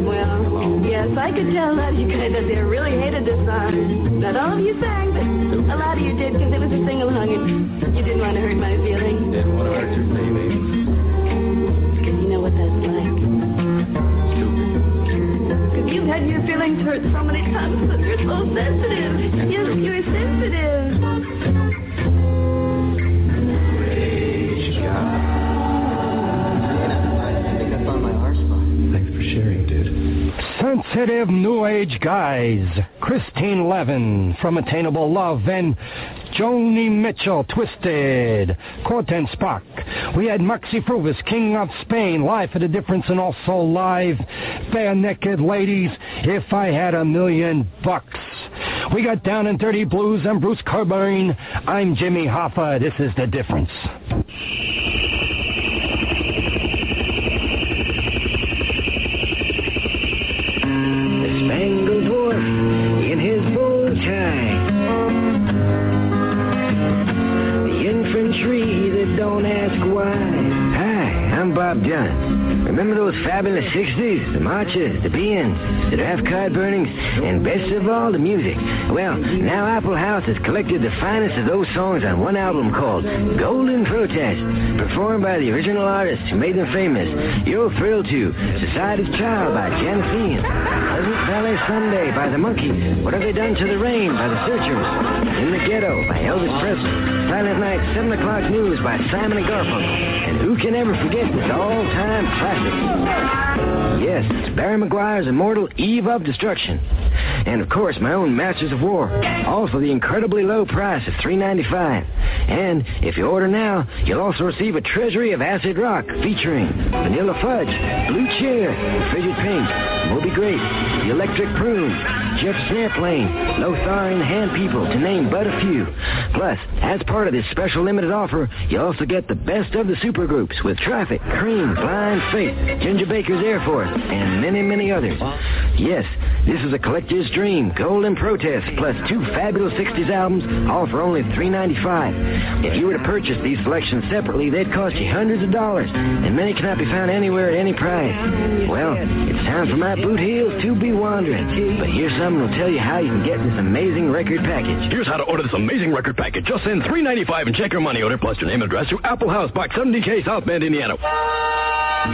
Well, yes, I could tell that you guys out there really hated this song. Not all of you sang, but a lot of you did because it was a sing-along and you didn't want to hurt my feelings. Didn't want to hurt your feelings. Had your feelings hurt so many times because you're so sensitive. Yes, you're sensitive. I think I found my R spot. Thanks for sharing, dude. Sensitive New Age Guys, Christine Lavin from Attainable Love, and Joni Mitchell, Twisted, Corten Spock. We had Moxy Früvous, King of Spain, live for the difference, and also live, Barenaked Ladies, If I Had a Million Bucks. We got Down and Dirty Blues and Bruce Cockburn. I'm Jimmy Hoffa. This is the difference. Infantry that don't ask why. Hi, I'm Bob John. Remember those fabulous 60s? The marches, the bands, the draft card burnings, and best of all, the music. Well, now Apple House has collected the finest of those songs on one album called Golden Protest, performed by the original artists who made them famous. You'll thrill to Society's Child by Janice Pleasant Valley Sunday by the Monkees. What Have They Done to the Rain by the Searchers. In the Ghetto by Elvis Presley. Silent Night 7 O'Clock News by Simon and Garfunkel. And who can ever forget this all-time classic? Yes, it's Barry McGuire's immortal Eve of Destruction. And of course, my own Masters of War. All for the incredibly low price of $3.95. And if you order now, you'll also receive a treasury of acid rock featuring Vanilla Fudge, Blue Cheer, Frigid Pink, Moby Grape, The Electric Prune, Jefferson Airplane, Lothar and the Hand People, to name but a few. Plus, as part of this special limited offer, you also get the best of the supergroups with Traffic, Cream, Blind Faith, Ginger Baker's Air Force, and many, many others. Yes, this is a collector's dream, Golden Protest, plus two fabulous 60s albums, all for only $3.95. If you were to purchase these selections separately, they'd cost you hundreds of dollars, and many cannot be found anywhere at any price. Well, it's time for my boot heels to be wandering. But here's something that'll tell you how you can get this amazing record package. Here's how to order this amazing record package. Just send $3.95 and check your money order plus your name and address to Apple House, Box 70K, South Bend, Indiana. Bob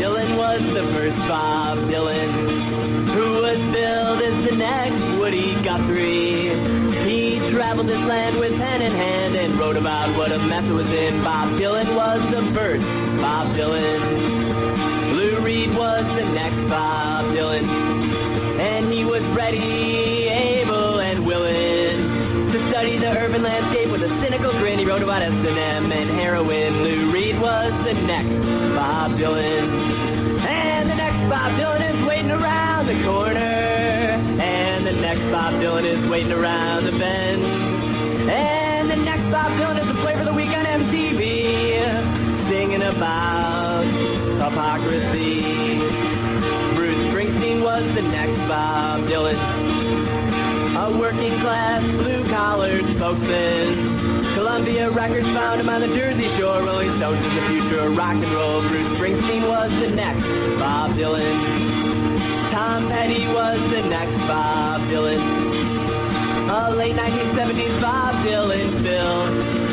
Dylan was the first Bob Dylan, who was billed as the next Woody Guthrie. He traveled this land with pen in hand and wrote about what a mess it was in. Bob Dylan was the first Bob Dylan. Lou Reed was the next Bob Dylan, and he was ready, able, and willing to study the urban landscape with a cynical grin. He wrote about S&M and heroin. Lou Reed was the next Bob Dylan. And the next Bob Dylan is waiting around the corner. And the next Bob Dylan is waiting around the bend. And the next Bob Dylan is a flavor of the week on MTV. Singing about hypocrisy. Bruce Springsteen was the next Bob Dylan. A working class blue collared spokesman. Columbia Records found him on the Jersey Shore. Rolling Stones is the future of rock and roll. Bruce Springsteen was the next Bob Dylan. Tom Petty was the next Bob Dylan. A late 1970s Bob Dylan film.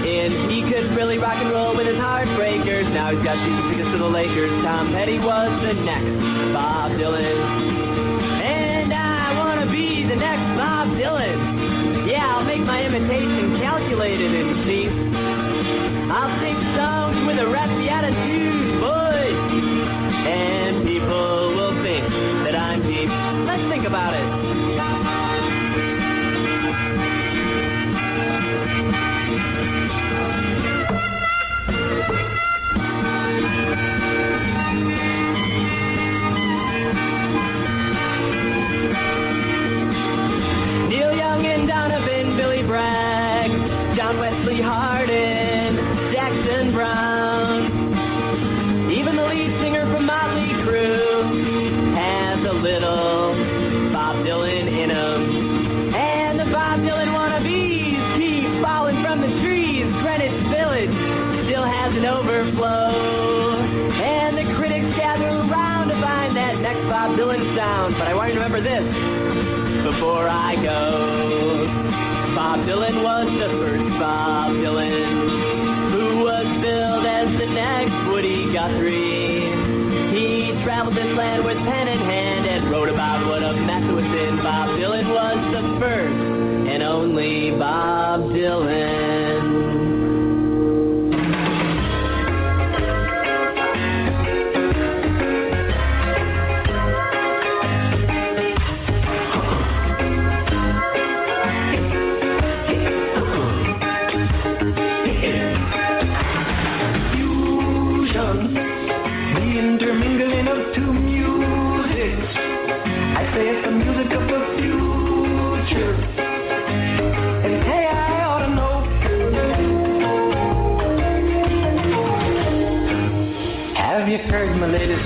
And he could really rock and roll with his heartbreakers. Now he's got season tickets to the Lakers. Tom Petty was the next Bob Dylan. And I want to be the next Bob Dylan. Yeah, I'll make my imitation calculated and cheap. I'll sing songs with a raspy attitude, Let's think about it.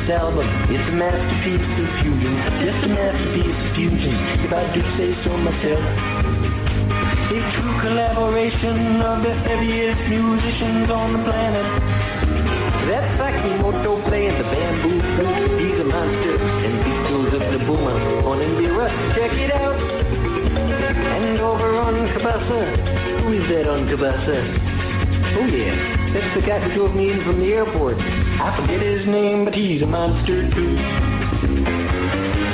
It's a masterpiece of fusion, just a masterpiece of fusion, if I do say so myself. A true collaboration of the heaviest musicians on the planet. That's Sakimoto playing the bamboo flute. He's a monster, and Beatles of the Boomer on Indira. Check it out. And over on cabasa, who is that on cabasa? Oh yeah, that's the guy who drove me in from the airport. I forget his name, but he's a monster too.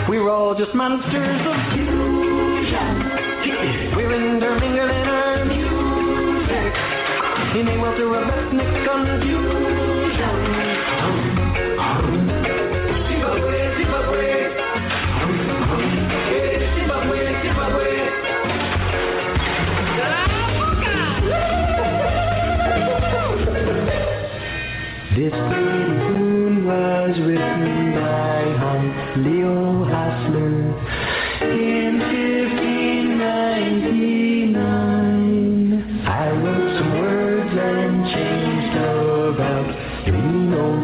We're all just monsters of fusion. We're intermingling our music in a welter of ethnic confusion. Zimbabwe, Zimbabwe. This tune was written by Hans Leo Hassler in 1599. I wrote some words and changed about three notes.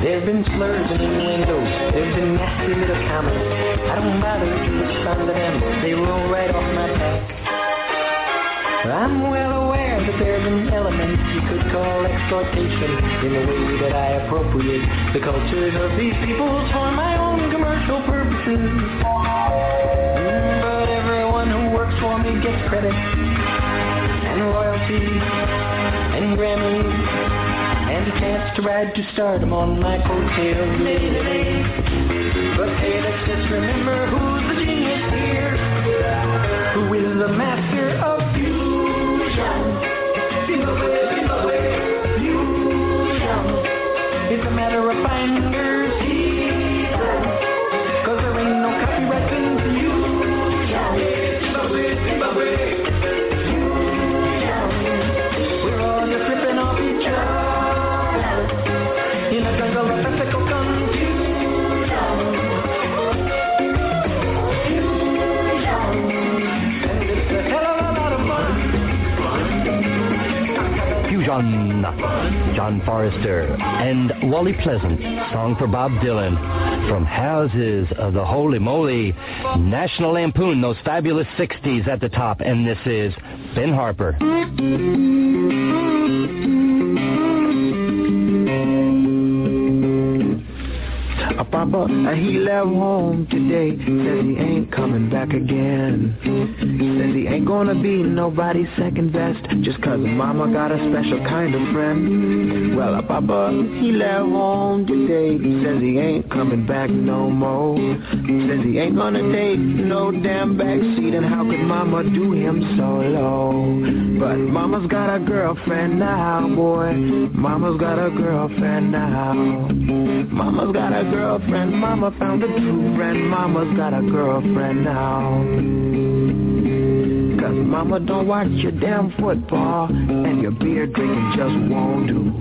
There've been slurs and innuendos. There's been nasty little comments. I don't bother to respond to them. They roll right off my back. I'm well aware that there's an element you could call exploitation in the way that I appropriate the cultures of these peoples for my own commercial purposes. But everyone who works for me gets credit and royalties and Grammys a chance to ride to stardom on my coattails. But hey, let's just remember who's the genius here. Who is the master of Fusion, John Forrester, and Wally Pleasant, song for Bob Dylan from Houses of the Holy Moly, National Lampoon, those fabulous 60s at the top, and this is Ben Harper. Papa, uh, he left home today. Says he ain't coming back again. He ain't gonna be nobody's second best. Just cause mama got a special kind of friend. Well, a papa, he left home today. Says he ain't coming back no more. Says he ain't gonna take no damn backseat. And how could mama do him so low? But mama's got a girlfriend now, boy. Mama's got a girlfriend now. Mama's got a girlfriend. Mama found a true friend. Mama's got a girlfriend now. Mama don't watch your damn football. And your beer drinking just won't do.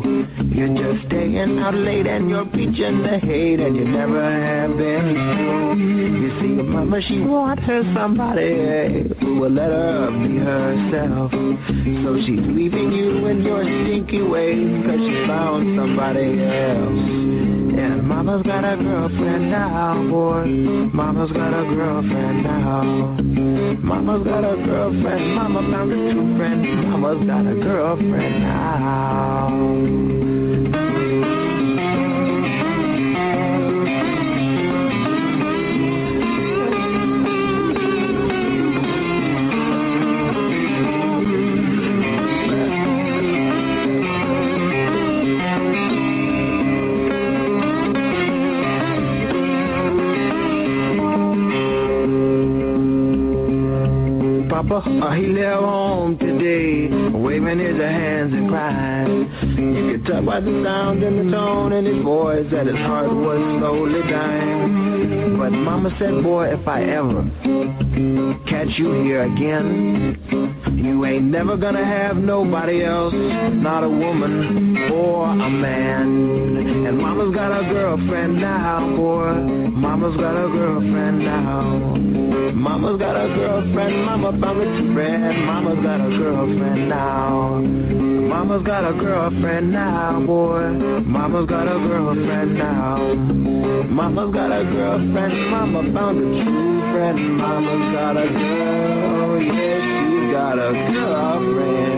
You're just staying out late and you're preaching the hate And you never have been true You see mama she want her somebody Who will let her be herself. So she's leaving you in your stinky ways Cause she found somebody else and mama's got a girlfriend now, boy. Mama's got a girlfriend now. Mama's got a girlfriend. Mama found a true friend. Mama's got a girlfriend now. Uh, he left home today, waving his hands and crying. You could tell by the sound and the tone in his voice that his heart was slowly dying. But Mama said, boy, if I ever catch you here again, you ain't never gonna have nobody else, not a woman or a man. And Mama's got a girlfriend now, boy. Mama's got a girlfriend now. Mama's got a girlfriend, Mama found a friend. Mama's got a girlfriend now. Mama's got a girlfriend now, boy. Mama's got a girlfriend now. Mama's got a girlfriend, Mama found a true friend. Mama's got a girl, yes, she's got a girlfriend.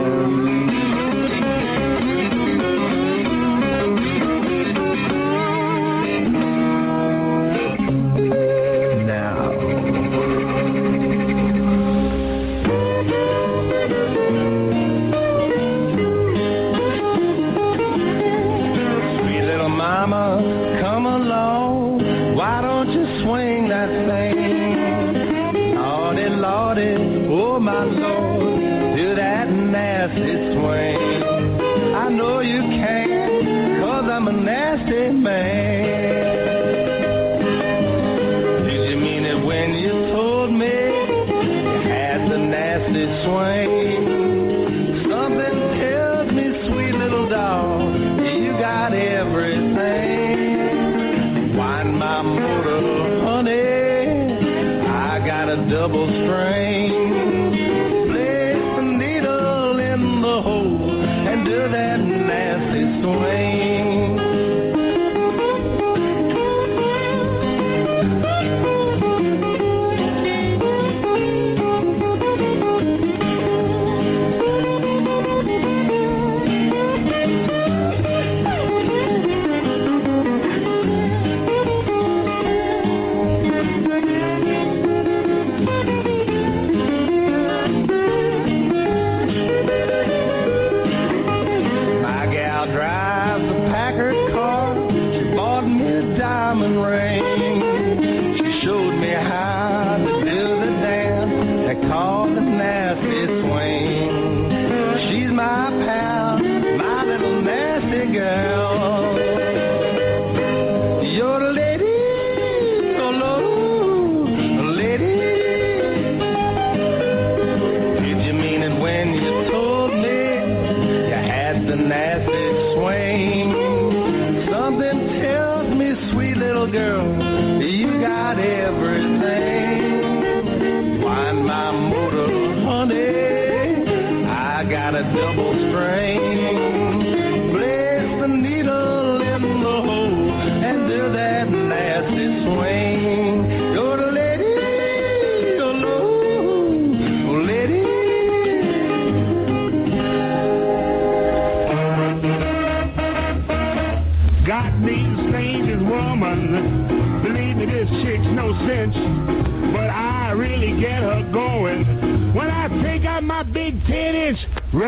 The nasty swing? Something tells me, sweet little girl, you got everything. Wind my motor, honey. I got a double string.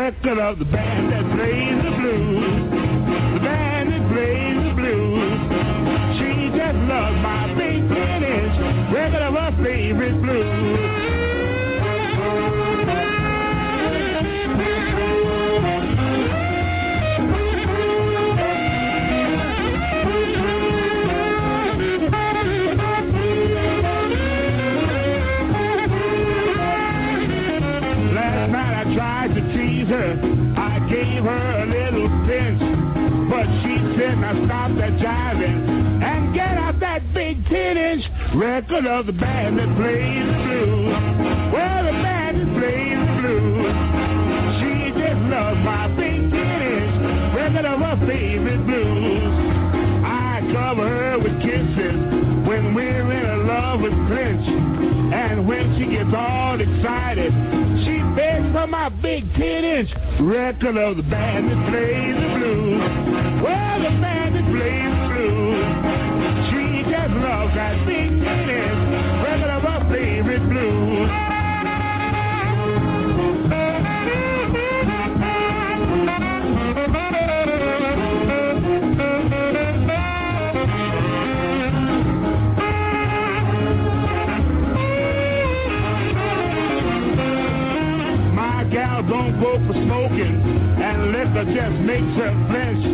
Record of the band that plays the blues. The band that plays the blues. She just loves my big 10 inch record of her favorite blues. Her a little pinch. But she said, now stop that jiving and get out that big 10 inch record of the band that plays blues. Well, the band that plays blues. She just loves my big 10 inch record of her favorite blues. I cover her with kisses when we're in a love with clinch. And when she gets all excited, she begs for my big 10 inch record of the band that plays the blues. Well, the band that plays the blues. She just loves that 10 record of her favorite blues. For smoking, and liquor just makes her flinch.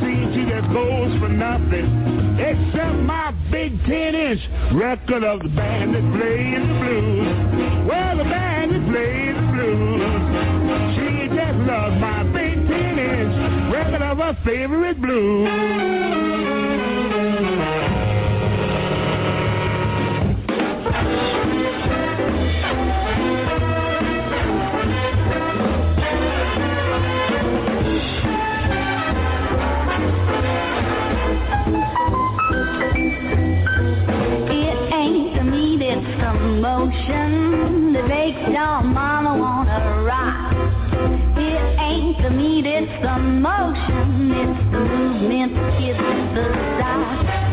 See, she just goes for nothing, except my big 10-inch record of the band that plays the blues. Well, the band that plays the blues. She just loves my big 10-inch record of her favorite blues. The it's motion, it's the movement that gives it the style.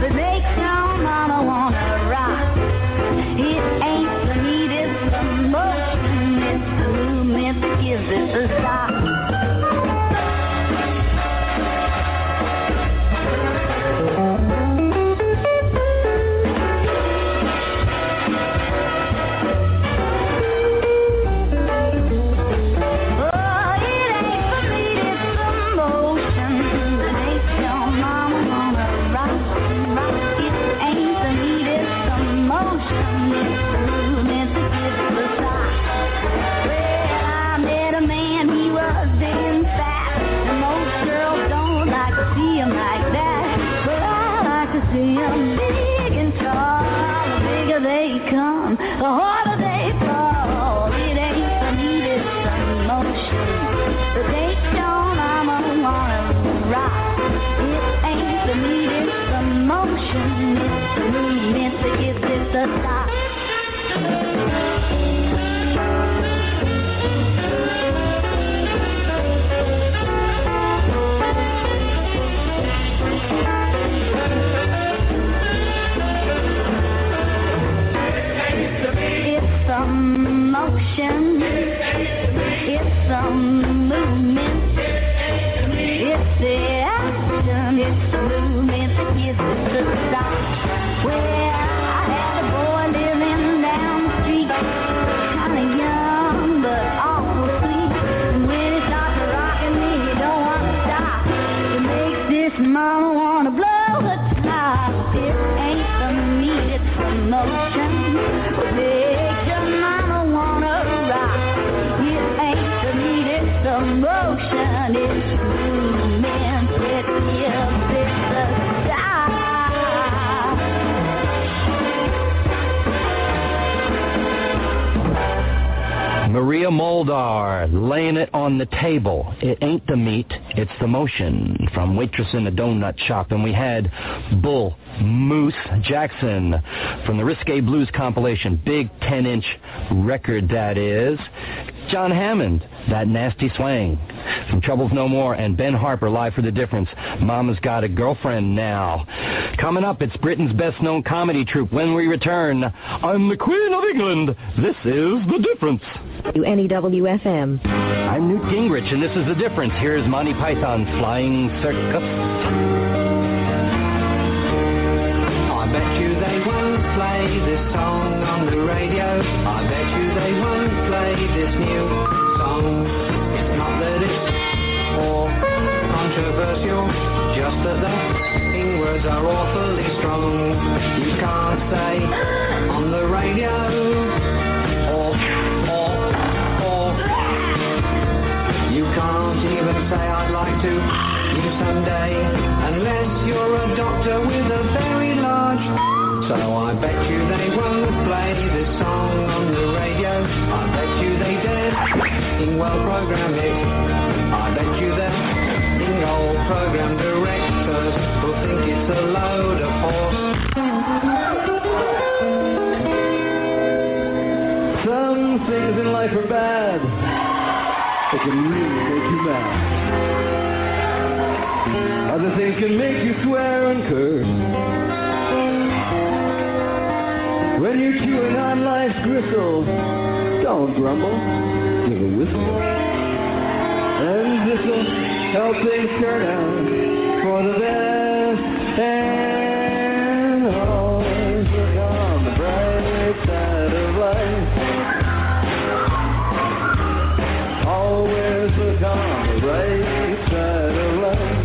That makes your Maria Muldaur laying it on the table. It ain't the meat, it's the motion. From Waitress in a Donut Shop. And we had Bull Moose Jackson from the Risque Blues compilation. Big 10-inch record that is. John Hammond, That Nasty Swing. From Troubles No More and Ben Harper live for the difference. Mama's Got a Girlfriend Now. Coming up, it's Britain's best known comedy troupe. When we return, I'm the Queen of England. This is The Difference. WNEW-FM. I'm Newt Gingrich, and this is The Difference. Here's Monty Python's Flying Circus. I bet you they won't play this song on the radio. I bet you they won't play this new song. It's not that it's more controversial, just that the f***ing words are awfully strong. You can't say on the radio or or or. You can't even say I'd like to you someday unless you're a doctor with a very large. So I bet you they won't play this song on the radio. I bet you they dare in well program it. I bet you that in old program directors will think it's a load of horse. Some things in life are bad. They can really make you mad. Other things can make you swear and curse. When you're chewing on life's gristle, Don't grumble. Give a whistle. And this'll help things turn out for the best. And always look on the bright side of life. Always look on the right side of life.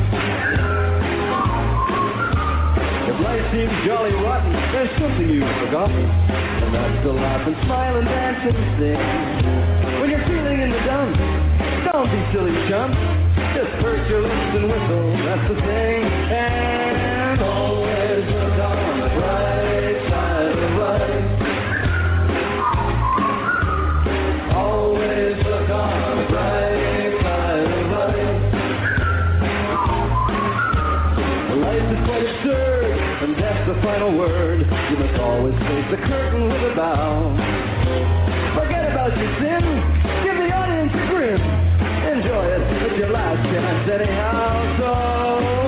If life seems jolly rotten, there's something you've forgotten. And that's to laugh and smile and dance and sing. When you're feeling in the dumps, don't be silly chumps. Just perch your lips and whistle, that's the thing. And always look on the bright side of life. The final word. You must always face the curtain with a bow. Forget about your sin, give the audience a grin. Enjoy it, it's your last chance anyhow. So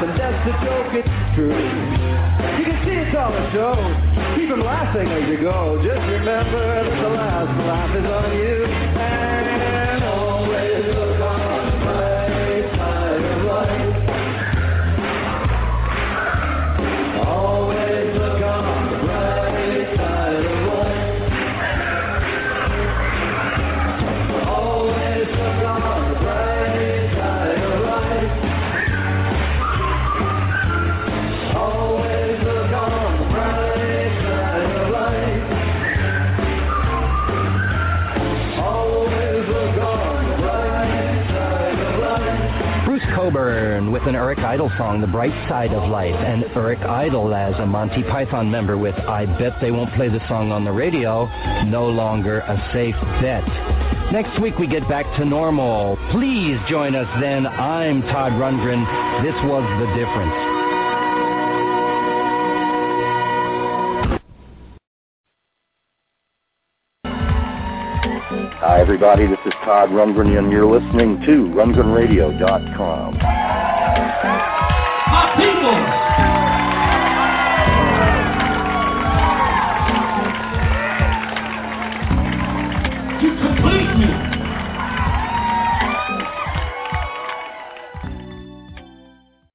And death's a joke, it's true. You can see it's all a show. Keep 'em laughing as you go. Just remember that the last laugh is on you. And always look on the bright Cockburn with an Eric Idle song, The Bright Side of Life, and Eric Idle as a Monty Python member with I Bet They Won't Play the Song on the Radio, no longer a safe bet. Next week we get back to normal. Please join us then. I'm Todd Rundgren. This was The Difference. Everybody. This is Todd Rundgren, and you're listening to RundgrenRadio.com. My people! You complete me!